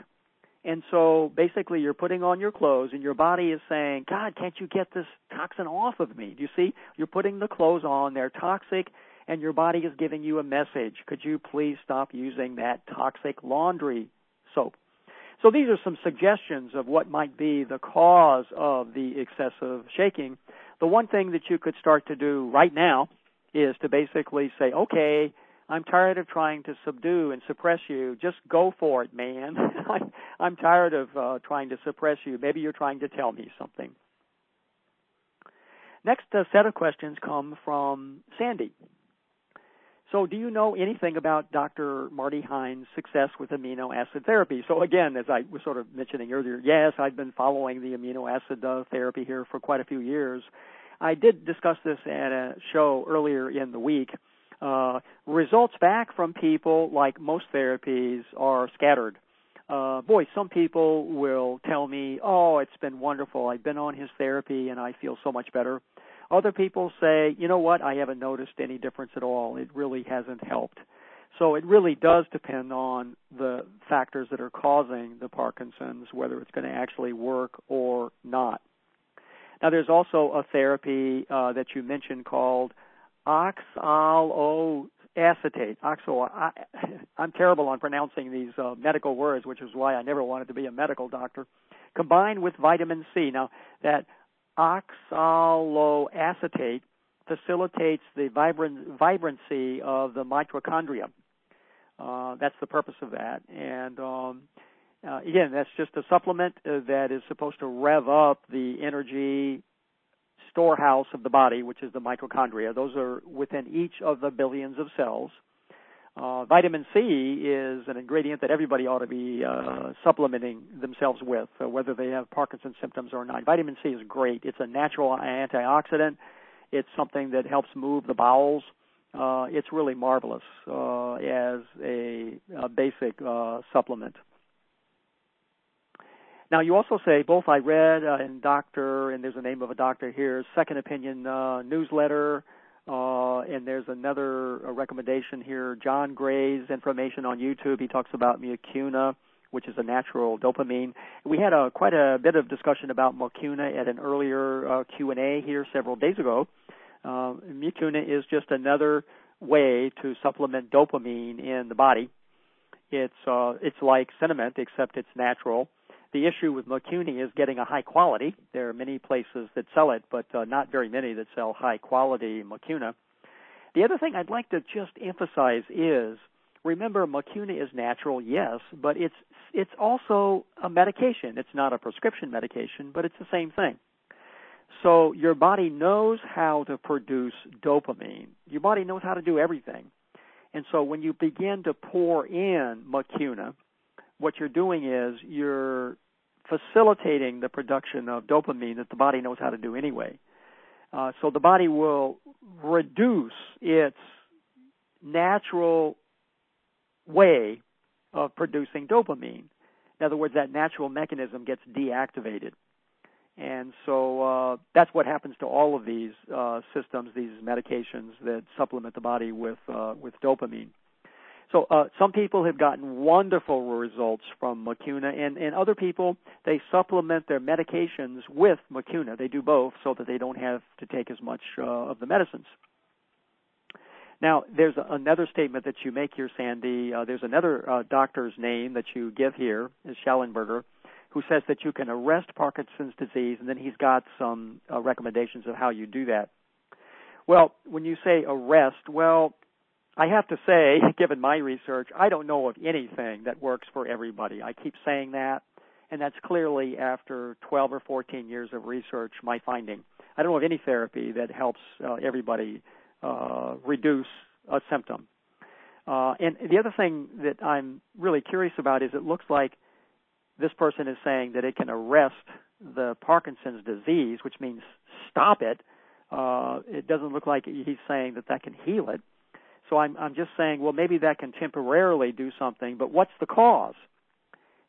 And so basically, you're putting on your clothes, and your body is saying, God, can't you get this toxin off of me? Do you see? You're putting the clothes on, they're toxic, and your body is giving you a message. Could you please stop using that toxic laundry soap? So these are some suggestions of what might be the cause of the excessive shaking. The one thing that you could start to do right now is to basically say, okay, I'm tired of trying to subdue and suppress you. Just go for it, man. I'm tired of uh, trying to suppress you. Maybe you're trying to tell me something. Next uh, set of questions come from Sandy. So, do you know anything about Dr. Marty Hinz' success with amino acid therapy? So, again, as I was sort of mentioning earlier, yes, I've been following the amino acid uh, therapy here for quite a few years. I did discuss this at a show earlier in the week. Uh, results back from people, like most therapies, are scattered. Uh, boy, some people will tell me, "Oh, it's been wonderful. I've been on his therapy and I feel so much better." Other people say, you know what, I haven't noticed any difference at all. It really hasn't helped. So it really does depend on the factors that are causing the Parkinson's, whether it's going to actually work or not. Now, there's also a therapy uh, that you mentioned called oxaloacetate. Oxo, I, I'm terrible on pronouncing these uh, medical words, which is why I never wanted to be a medical doctor. Combined with vitamin C. Now, that oxaloacetate facilitates the vibrant, vibrancy of the mitochondria. Uh, that's the purpose of that. And um, uh, again, that's just a supplement uh, that is supposed to rev up the energy storehouse of the body, which is the mitochondria. Those are within each of the billions of cells. Uh, vitamin C is an ingredient that everybody ought to be uh, supplementing themselves with, uh, whether they have Parkinson's symptoms or not. Vitamin C is great. It's a natural antioxidant. It's something that helps move the bowels. Uh, it's really marvelous uh, as a, a basic uh, supplement. Now, you also say both I read uh, and doctor, and there's a name of a doctor here, Second Opinion uh, newsletter, uh, and there's another uh, recommendation here, John Gray's information on YouTube. He talks about mucuna, which is a natural dopamine. We had a, quite a bit of discussion about mucuna at an earlier uh, Q&A here several days ago. Uh, mucuna is just another way to supplement dopamine in the body. It's it's like Sinemet, except it's natural. The issue with mucuna is getting a high quality. There are many places that sell it, but uh, not very many that sell high quality mucuna. The other thing I'd like to just emphasize is remember mucuna is natural, yes, but it's it's also a medication. It's not a prescription medication, but it's the same thing. So your body knows how to produce dopamine. Your body knows how to do everything. And so when you begin to pour in mucuna, what you're doing is you're facilitating the production of dopamine that the body knows how to do anyway. Uh, so the body will reduce its natural way of producing dopamine. In other words, that natural mechanism gets deactivated. And so uh, that's what happens to all of these uh, systems, these medications that supplement the body with uh, with dopamine. So uh, some people have gotten wonderful results from mucuna, and, and other people they supplement their medications with mucuna. They do both so that they don't have to take as much uh, of the medicines. Now, there's another statement that you make here, Sandy. Uh, there's another uh, doctor's name that you give here, is Shallenberger, who says that you can arrest Parkinson's disease, and then he's got some uh, recommendations of how you do that. Well, when you say arrest, well, I have to say, given my research, I don't know of anything that works for everybody. I keep saying that, and that's clearly after 12 or 14 years of research, my finding. I don't know of any therapy that helps uh, everybody uh, reduce a symptom. Uh, and the other thing that I'm really curious about is it looks like this person is saying that it can arrest the Parkinson's disease, which means stop it. Uh, it doesn't look like he's saying that that can heal it. So I'm, I'm just saying, well, maybe that can temporarily do something, but what's the cause?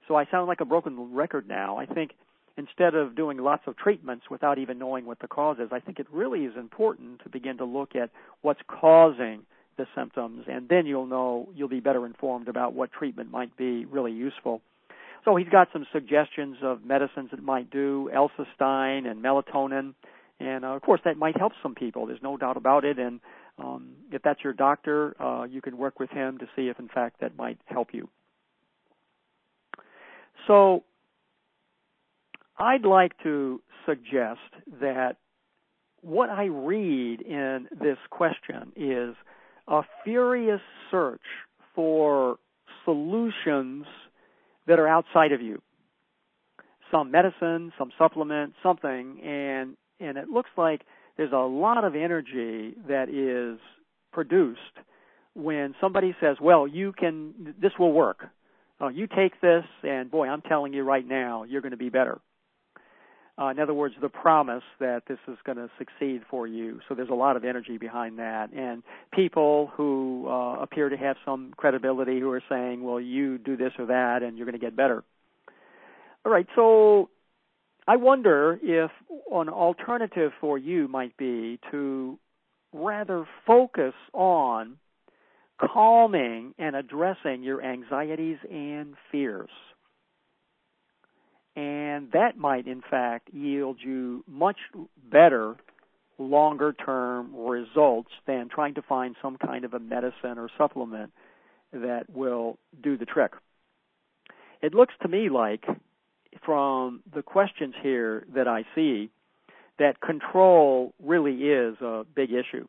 So I sound like a broken record now. I think instead of doing lots of treatments without even knowing what the cause is, I think it really is important to begin to look at what's causing the symptoms, and then you'll know, you'll be better informed about what treatment might be really useful. So he's got some suggestions of medicines that might do, L-cysteine and melatonin, and uh, of course that might help some people. There's no doubt about it, and um, if that's your doctor, uh, you can work with him to see if, in fact, that might help you. So, I'd like to suggest that what I read in this question is a furious search for solutions that are outside of you. Some medicine, some supplement, something, and and it looks like there's a lot of energy that is produced when somebody says, "Well, you can. This will work. Uh, you take this, and boy, I'm telling you right now, you're going to be better." Uh, in other words, the promise that this is going to succeed for you. So there's a lot of energy behind that, and people who uh, appear to have some credibility who are saying, "Well, you do this or that, and you're going to get better." All right, so I wonder if an alternative for you might be to rather focus on calming and addressing your anxieties and fears. And that might, in fact, yield you much better longer term results than trying to find some kind of a medicine or supplement that will do the trick. It looks to me like from the questions here that I see that control really is a big issue.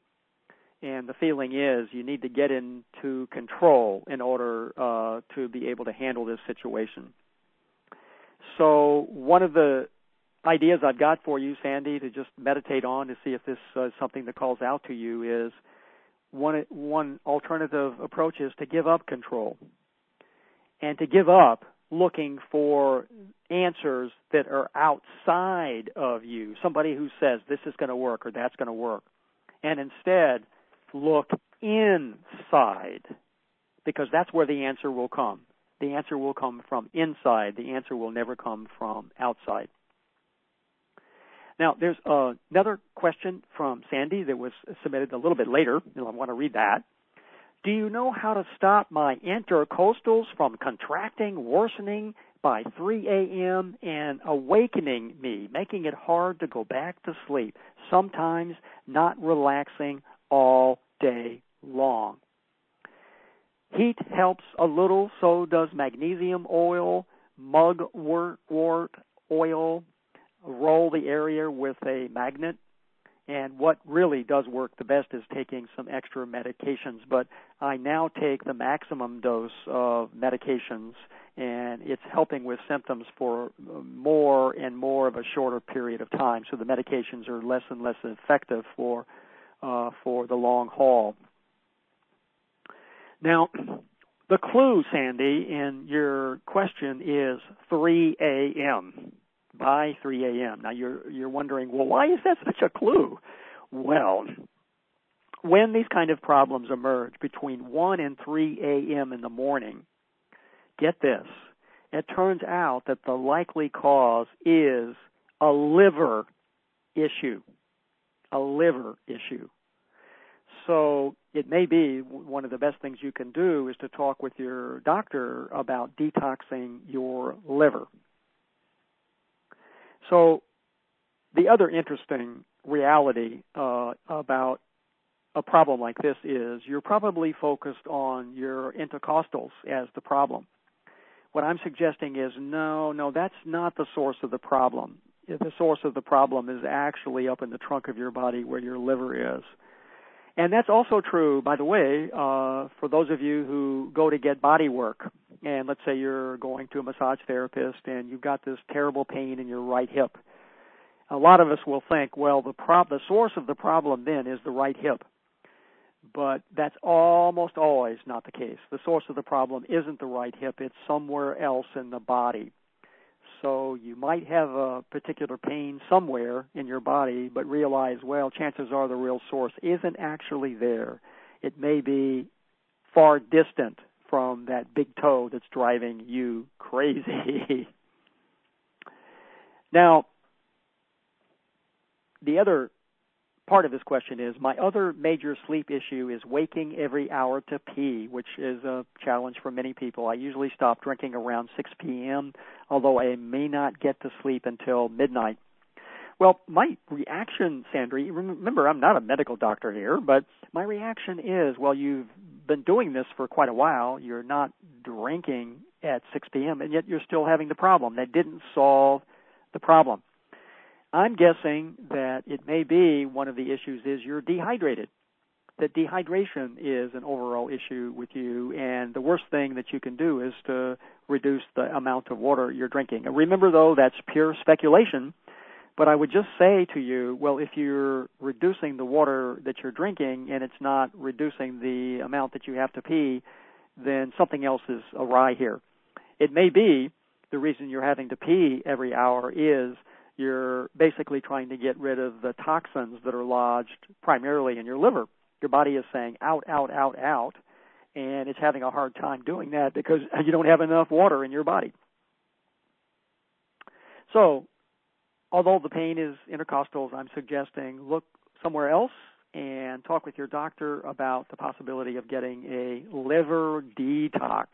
And the feeling is you need to get into control in order uh, to be able to handle this situation. So, one of the ideas I've got for you, Sandy, to just meditate on to see if this uh, is something that calls out to you is one one alternative approach is to give up control and to give up looking for answers that are outside of you, somebody who says this is going to work or that's going to work, and instead look inside because that's where the answer will come. The answer will come from inside. The answer will never come from outside. Now, there's uh, another question from Sandy that was submitted a little bit later, and I want to read that. Do you know how to stop my intercostals from contracting, worsening by 3 a.m. and awakening me, making it hard to go back to sleep, sometimes not relaxing all day long? Heat helps a little, so does magnesium oil, mugwort oil. Roll the area with a magnet. And what really does work the best is taking some extra medications. But I now take the maximum dose of medications, and it's helping with symptoms for more and more of a shorter period of time. So the medications are less and less effective for uh, for the long haul. Now, the clue, Sandy, in your question is 3 a.m. By 3 a.m. Now you're you're wondering, well, why is that such a clue? Well, when these kind of problems emerge between 1 and 3 a.m. in the morning, get this. It turns out that the likely cause is a liver issue. A liver issue. So it may be one of the best things you can do is to talk with your doctor about detoxing your liver. So the other interesting reality uh, about a problem like this is you're probably focused on your intercostals as the problem. What I'm suggesting is no, no, that's not the source of the problem. The source of the problem is actually up in the trunk of your body where your liver is. And that's also true, by the way, uh, for those of you who go to get body work. And let's say you're going to a massage therapist and you've got this terrible pain in your right hip. A lot of us will think, well, the the source of the problem then is the right hip. But that's almost always not the case. The source of the problem isn't the right hip, it's somewhere else in the body. So you might have a particular pain somewhere in your body, but realize, well, chances are the real source isn't actually there. It may be far distant from that big toe that's driving you crazy. now, the other part of this question is my other major sleep issue is waking every hour to pee, which is a challenge for many people. I usually stop drinking around 6 p.m., although I may not get to sleep until midnight. Well, my reaction, Sandra, remember I'm not a medical doctor here, but my reaction is, well, you've been doing this for quite a while. You're not drinking at 6 p.m., and yet you're still having the problem. That didn't solve the problem. I'm guessing that it may be one of the issues is you're dehydrated. That dehydration is an overall issue with you, and the worst thing that you can do is to reduce the amount of water you're drinking. Remember, though, that's pure speculation. But I would just say to you, well, if you're reducing the water that you're drinking and it's not reducing the amount that you have to pee, then something else is awry here. It may be the reason you're having to pee every hour is you're basically trying to get rid of the toxins that are lodged primarily in your liver. Your body is saying out, out, out, out, and it's having a hard time doing that because you don't have enough water in your body. So, although the pain is intercostals, I'm suggesting look somewhere else and talk with your doctor about the possibility of getting a liver detox.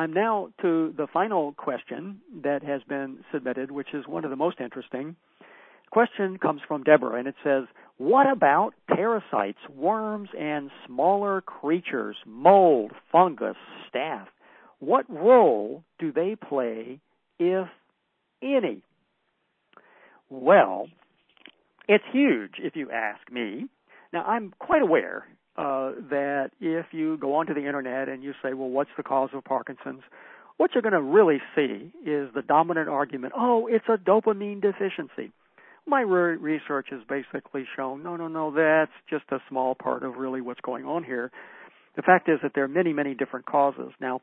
I'm now to the final question that has been submitted, which is one of the most interesting. The question comes from Deborah, and it says, What about parasites, worms, and smaller creatures, mold, fungus, staph? What role do they play, if any? Well, it's huge, if you ask me. Now, I'm quite aware uh, that if you go onto the internet and you say, well, what's the cause of Parkinson's? What you're going to really see is the dominant argument, oh, it's a dopamine deficiency. My re- research has basically shown, no, no, no, that's just a small part of really what's going on here. The fact is that there are many, many different causes. Now,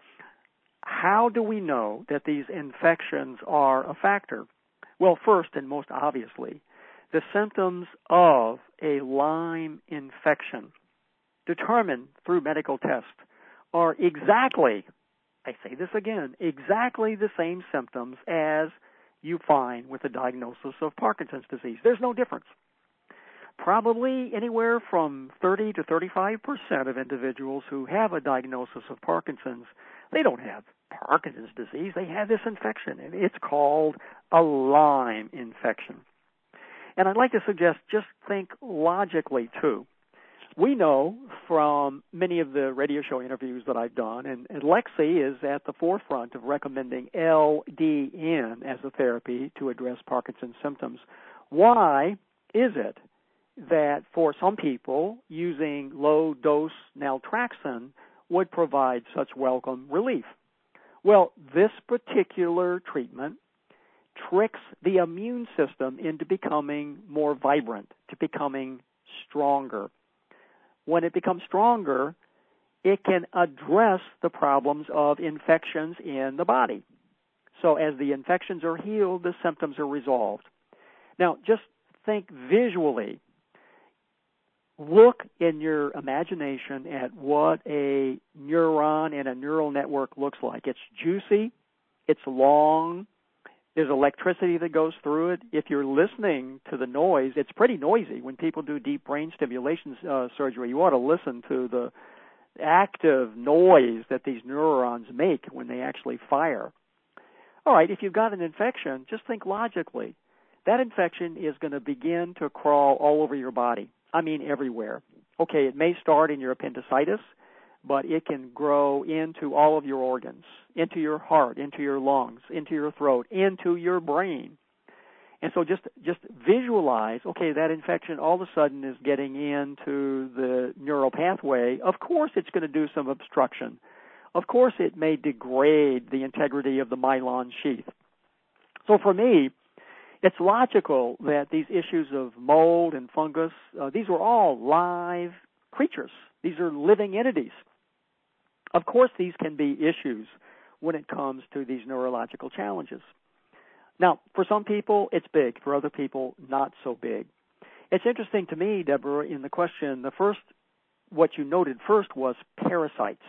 how do we know that these infections are a factor? Well, first and most obviously, the symptoms of a Lyme infection determined through medical tests are exactly I say this again, exactly the same symptoms as you find with a diagnosis of Parkinson's disease. There's no difference. Probably anywhere from 30 to 35 percent of individuals who have a diagnosis of Parkinson's, they don't have Parkinson's disease. They have this infection, and it's called a Lyme infection. And I'd like to suggest just think logically too. We know from many of the radio show interviews that I've done, and, and Lexi is at the forefront of recommending LDN as a therapy to address Parkinson's symptoms. Why is it that for some people using low dose naltrexone would provide such welcome relief? Well, this particular treatment tricks the immune system into becoming more vibrant, to becoming stronger. When it becomes stronger, it can address the problems of infections in the body. So as the infections are healed, the symptoms are resolved. Now, just think visually. Look in your imagination at what a neuron and a neural network looks like. It's juicy, it's long, there's electricity that goes through it. If you're listening to the noise, it's pretty noisy. When people do deep brain stimulation uh, surgery, you ought to listen to the active noise that these neurons make when they actually fire. All right, if you've got an infection, just think logically. That infection is going to begin to crawl all over your body. I mean, everywhere. Okay, it may start in your appendicitis but it can grow into all of your organs, into your heart, into your lungs, into your throat, into your brain. And so just just visualize, okay, that infection all of a sudden is getting into the neural pathway. Of course it's going to do some obstruction. Of course it may degrade the integrity of the myelin sheath. So for me, it's logical that these issues of mold and fungus, uh, these are all live creatures. These are living entities. Of course, these can be issues when it comes to these neurological challenges. Now, for some people, it's big. For other people, not so big. It's interesting to me, Deborah, in the question, the first, what you noted first was parasites.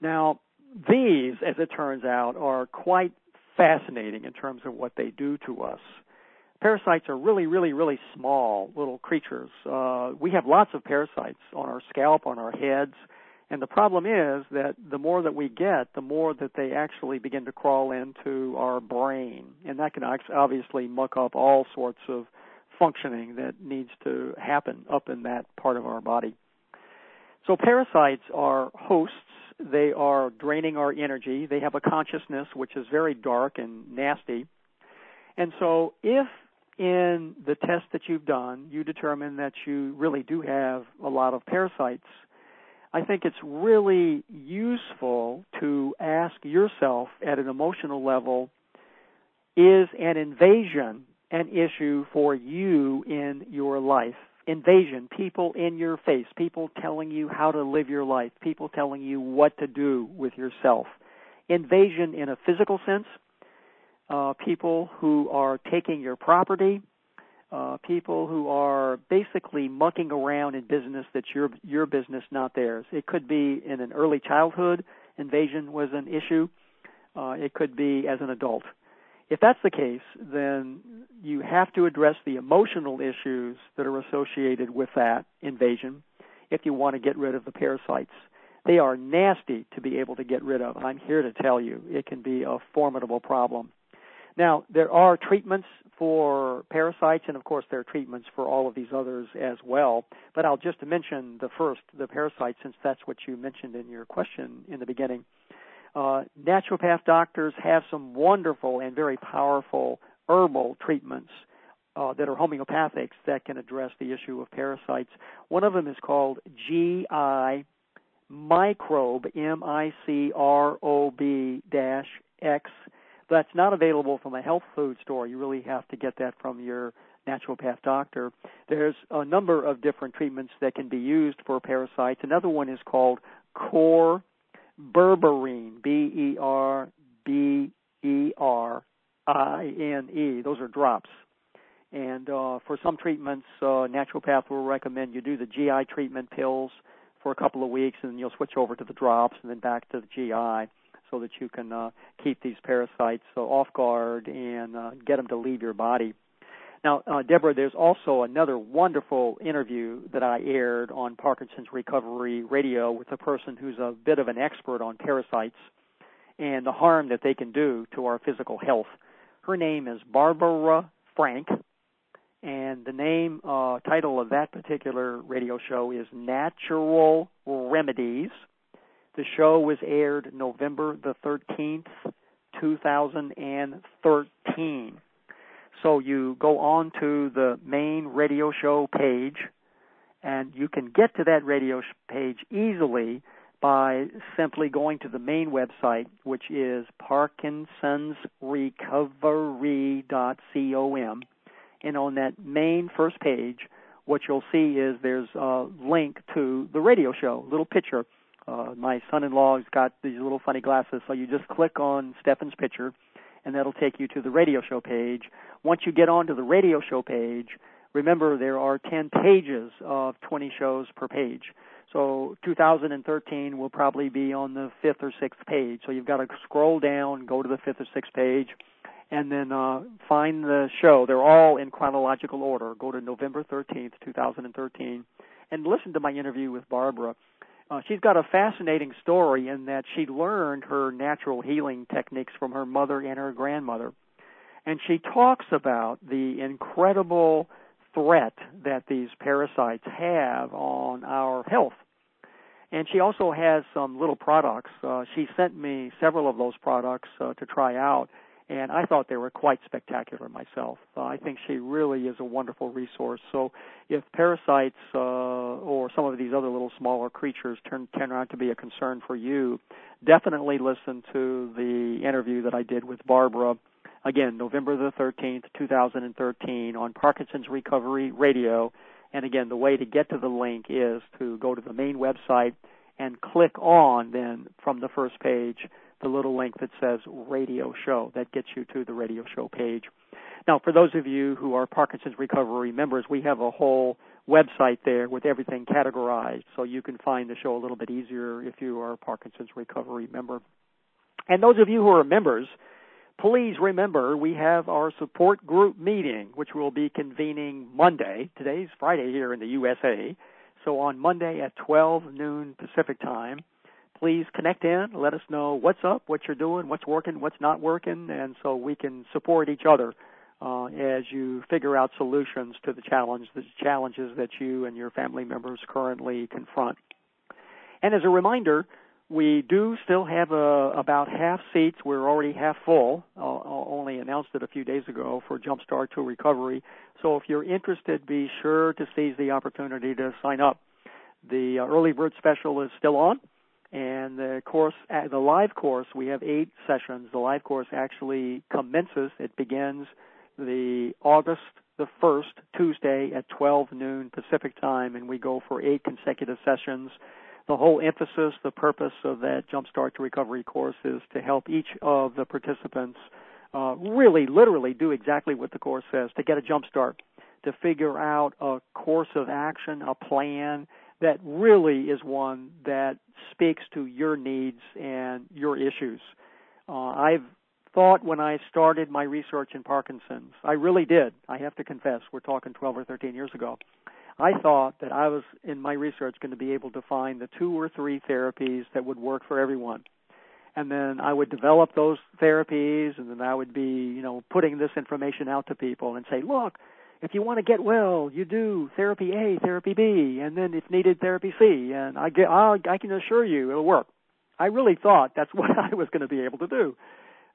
Now, these, as it turns out, are quite fascinating in terms of what they do to us. Parasites are really, really, really small little creatures. Uh, we have lots of parasites on our scalp, on our heads, and the problem is that the more that we get, the more that they actually begin to crawl into our brain. And that can obviously muck up all sorts of functioning that needs to happen up in that part of our body. So parasites are hosts. They are draining our energy. They have a consciousness which is very dark and nasty. And so if in the test that you've done, you determine that you really do have a lot of parasites I think it's really useful to ask yourself at an emotional level is an invasion an issue for you in your life? Invasion, people in your face, people telling you how to live your life, people telling you what to do with yourself. Invasion in a physical sense, uh, people who are taking your property, uh, people who are basically mucking around in business that's your your business, not theirs. It could be in an early childhood, invasion was an issue. Uh, it could be as an adult. If that's the case, then you have to address the emotional issues that are associated with that invasion if you want to get rid of the parasites. They are nasty to be able to get rid of. I'm here to tell you it can be a formidable problem. Now, there are treatments for parasites, and of course, there are treatments for all of these others as well. But I'll just mention the first, the parasites, since that's what you mentioned in your question in the beginning. Uh, naturopath doctors have some wonderful and very powerful herbal treatments uh, that are homeopathics that can address the issue of parasites. One of them is called GI microbe, M I C R O B dash X that's not available from a health food store. You really have to get that from your naturopath doctor. There's a number of different treatments that can be used for parasites. Another one is called core berberine, B E R B E R I N E. Those are drops. And uh, for some treatments, uh, naturopath will recommend you do the GI treatment pills. for a couple of weeks, and then you'll switch over to the drops, and then back to the GI, so that you can uh, keep these parasites uh, off guard and uh, get them to leave your body. Now, uh, Deborah, there's also another wonderful interview that I aired on Parkinson's Recovery Radio with a person who's a bit of an expert on parasites and the harm that they can do to our physical health. Her name is Barbara Frank, and the name uh, title of that particular radio show is Natural Remedies. The show was aired November the 13th, 2013. So you go on to the main radio show page, and you can get to that radio page easily by simply going to the main website, which is parkinsonsrecovery.com. And on that main first page, what you'll see is there's a link to the radio show, little picture. Uh, my son-in-law's got these little funny glasses, so you just click on Stefan's picture, and that'll take you to the radio show page. Once you get onto the radio show page, remember there are 10 pages of 20 shows per page. So 2013 will probably be on the fifth or sixth page. So you've got to scroll down, go to the fifth or sixth page, and then uh, find the show. They're all in chronological order. Go to November 13th, 2013, and listen to my interview with Barbara. Uh, she's got a fascinating story in that she learned her natural healing techniques from her mother and her grandmother. And she talks about the incredible threat that these parasites have on our health. And she also has some little products. Uh, she sent me several of those products uh, to try out, and I thought they were quite spectacular myself. Uh, I think she really is a wonderful resource. So, if parasites uh, or some of these other little smaller creatures turn turn out to be a concern for you, definitely listen to the interview that I did with Barbara Again, November the 13th, 2013 on Parkinson's Recovery Radio. And again, the way to get to the link is to go to the main website and click on then from the first page the little link that says radio show. That gets you to the radio show page. Now, for those of you who are Parkinson's Recovery members, we have a whole website there with everything categorized so you can find the show a little bit easier if you are a Parkinson's Recovery member. And those of you who are members, please remember we have our support group meeting, which will be convening Monday. Today's Friday here in the USA. So on Monday at 12 noon Pacific time, please connect in. Let us know what's up, what you're doing, what's working, what's not working, and so we can support each other uh, as you figure out solutions to the challenge, the challenges that you and your family members currently confront. And as a reminder, we do still have uh, about half seats. We're already half full. Uh, only announced it a few days ago for Jumpstart to Recovery. So if you're interested, be sure to seize the opportunity to sign up. The uh, early bird special is still on, and the course, uh, the live course, we have eight sessions. The live course actually commences. It begins the August the first Tuesday at 12 noon Pacific time, and we go for eight consecutive sessions the whole emphasis, the purpose of that Jumpstart to Recovery course is to help each of the participants uh, really, literally do exactly what the course says to get a jump start, to figure out a course of action, a plan that really is one that speaks to your needs and your issues. Uh, I've thought when I started my research in Parkinson's, I really did. I have to confess, we're talking 12 or 13 years ago. I thought that I was in my research going to be able to find the two or three therapies that would work for everyone. And then I would develop those therapies and then I would be, you know, putting this information out to people and say, look, if you want to get well, you do therapy A, therapy B, and then if needed, therapy C. And I get, I'll, I can assure you it'll work. I really thought that's what I was going to be able to do.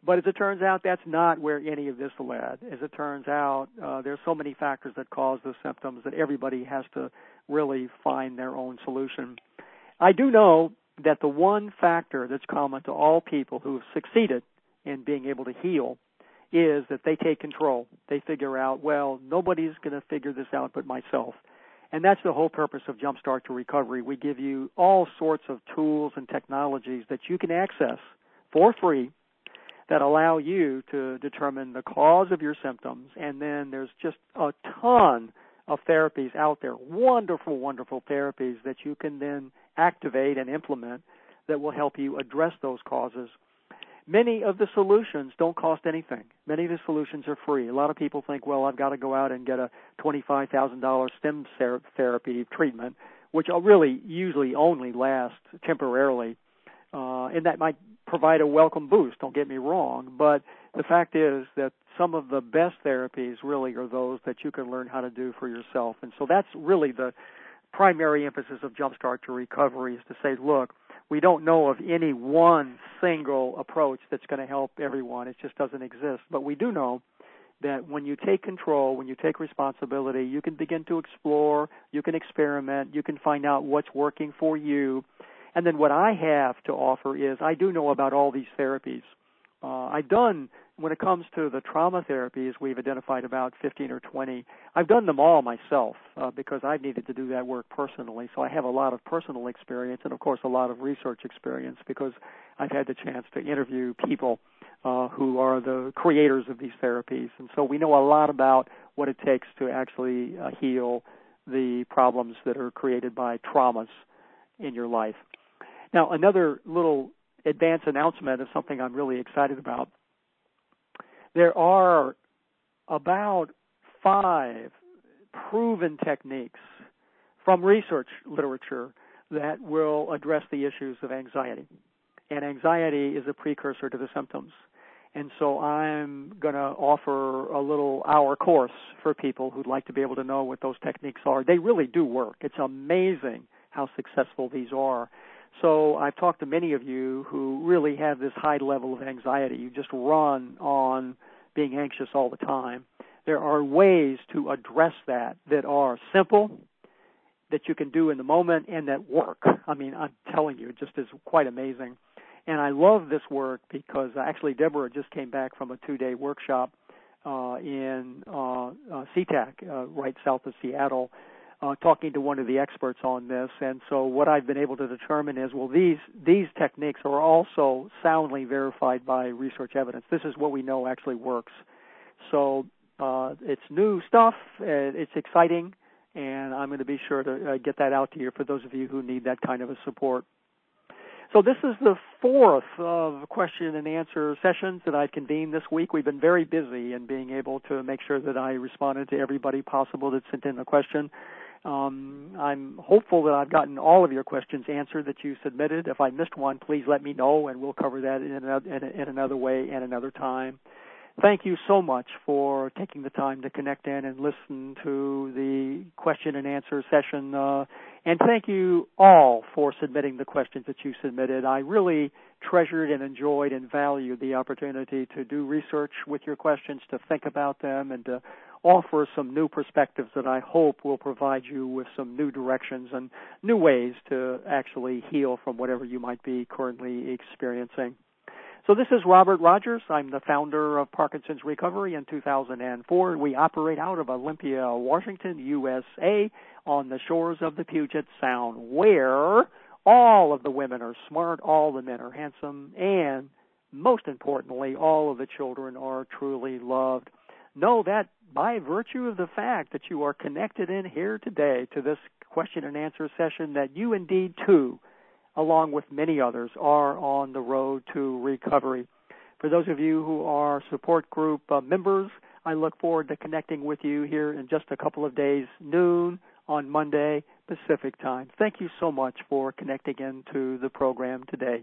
But as it turns out, that's not where any of this led. As it turns out, uh, there's so many factors that cause the symptoms that everybody has to really find their own solution. I do know that the one factor that's common to all people who have succeeded in being able to heal is that they take control. They figure out, well, nobody's going to figure this out but myself. And that's the whole purpose of Jumpstart to Recovery. We give you all sorts of tools and technologies that you can access for free that allow you to determine the cause of your symptoms. And then there's just a ton of therapies out there, wonderful, wonderful therapies that you can then activate and implement that will help you address those causes. Many of the solutions don't cost anything. Many of the solutions are free. A lot of people think, well, I've got to go out and get a $25,000 stem therapy treatment, which really usually only lasts temporarily. Uh, and that might provide a welcome boost, don't get me wrong, but the fact is that some of the best therapies really are those that you can learn how to do for yourself. And so that's really the primary emphasis of Jumpstart to Recovery is to say, look, we don't know of any one single approach that's going to help everyone. It just doesn't exist. But we do know that when you take control, when you take responsibility, you can begin to explore, you can experiment, you can find out what's working for you. And then what I have to offer is I do know about all these therapies. Uh, I've done when it comes to the trauma therapies, we've identified about 15 or 20. I've done them all myself uh, because I've needed to do that work personally. So I have a lot of personal experience and, of course, a lot of research experience because I've had the chance to interview people uh, who are the creators of these therapies. And so we know a lot about what it takes to actually uh, heal the problems that are created by traumas in your life. Now, another little advance announcement of something I'm really excited about there are about five proven techniques from research literature that will address the issues of anxiety. And anxiety is a precursor to the symptoms. And so I'm going to offer a little hour course for people who'd like to be able to know what those techniques are. They really do work. It's amazing how successful these are. So I've talked to many of you who really have this high level of anxiety. You just run on being anxious all the time. There are ways to address that that are simple, that you can do in the moment, and that work. I mean, I'm telling you, it just is quite amazing. And I love this work because actually Deborah just came back from a two-day workshop uh, in uh, uh, SeaTac, uh, right south of Seattle, uh, talking to one of the experts on this, and so what I've been able to determine is, well, these these techniques are also soundly verified by research evidence. This is what we know actually works. So uh, it's new stuff. It's exciting, and I'm going to be sure to uh, get that out to you for those of you who need that kind of a support. So this is the fourth of question and answer sessions that I've convened this week. We've been very busy in being able to make sure that I responded to everybody possible that sent in a question. Um, I'm hopeful that I've gotten all of your questions answered that you submitted. If I missed one, please let me know, and we'll cover that in another, in another way and another time. Thank you so much for taking the time to connect in and listen to the question and answer session. Uh, and thank you all for submitting the questions that you submitted. I really treasured and enjoyed and valued the opportunity to do research with your questions, to think about them, and to offer some new perspectives that I hope will provide you with some new directions and new ways to actually heal from whatever you might be currently experiencing. So this is Robert Rogers. I'm the founder of Parkinson's Recovery in 2004. We operate out of Olympia, Washington, USA, on the shores of the Puget Sound, where all of the women are smart, all the men are handsome, and most importantly, all of the children are truly loved. Know that by virtue of the fact that you are connected in here today to this question and answer session, that you indeed too, along with many others, are on the road to recovery. For those of you who are support group uh, members, I look forward to connecting with you here in just a couple of days, noon on Monday Pacific time. Thank you so much for connecting into the program today.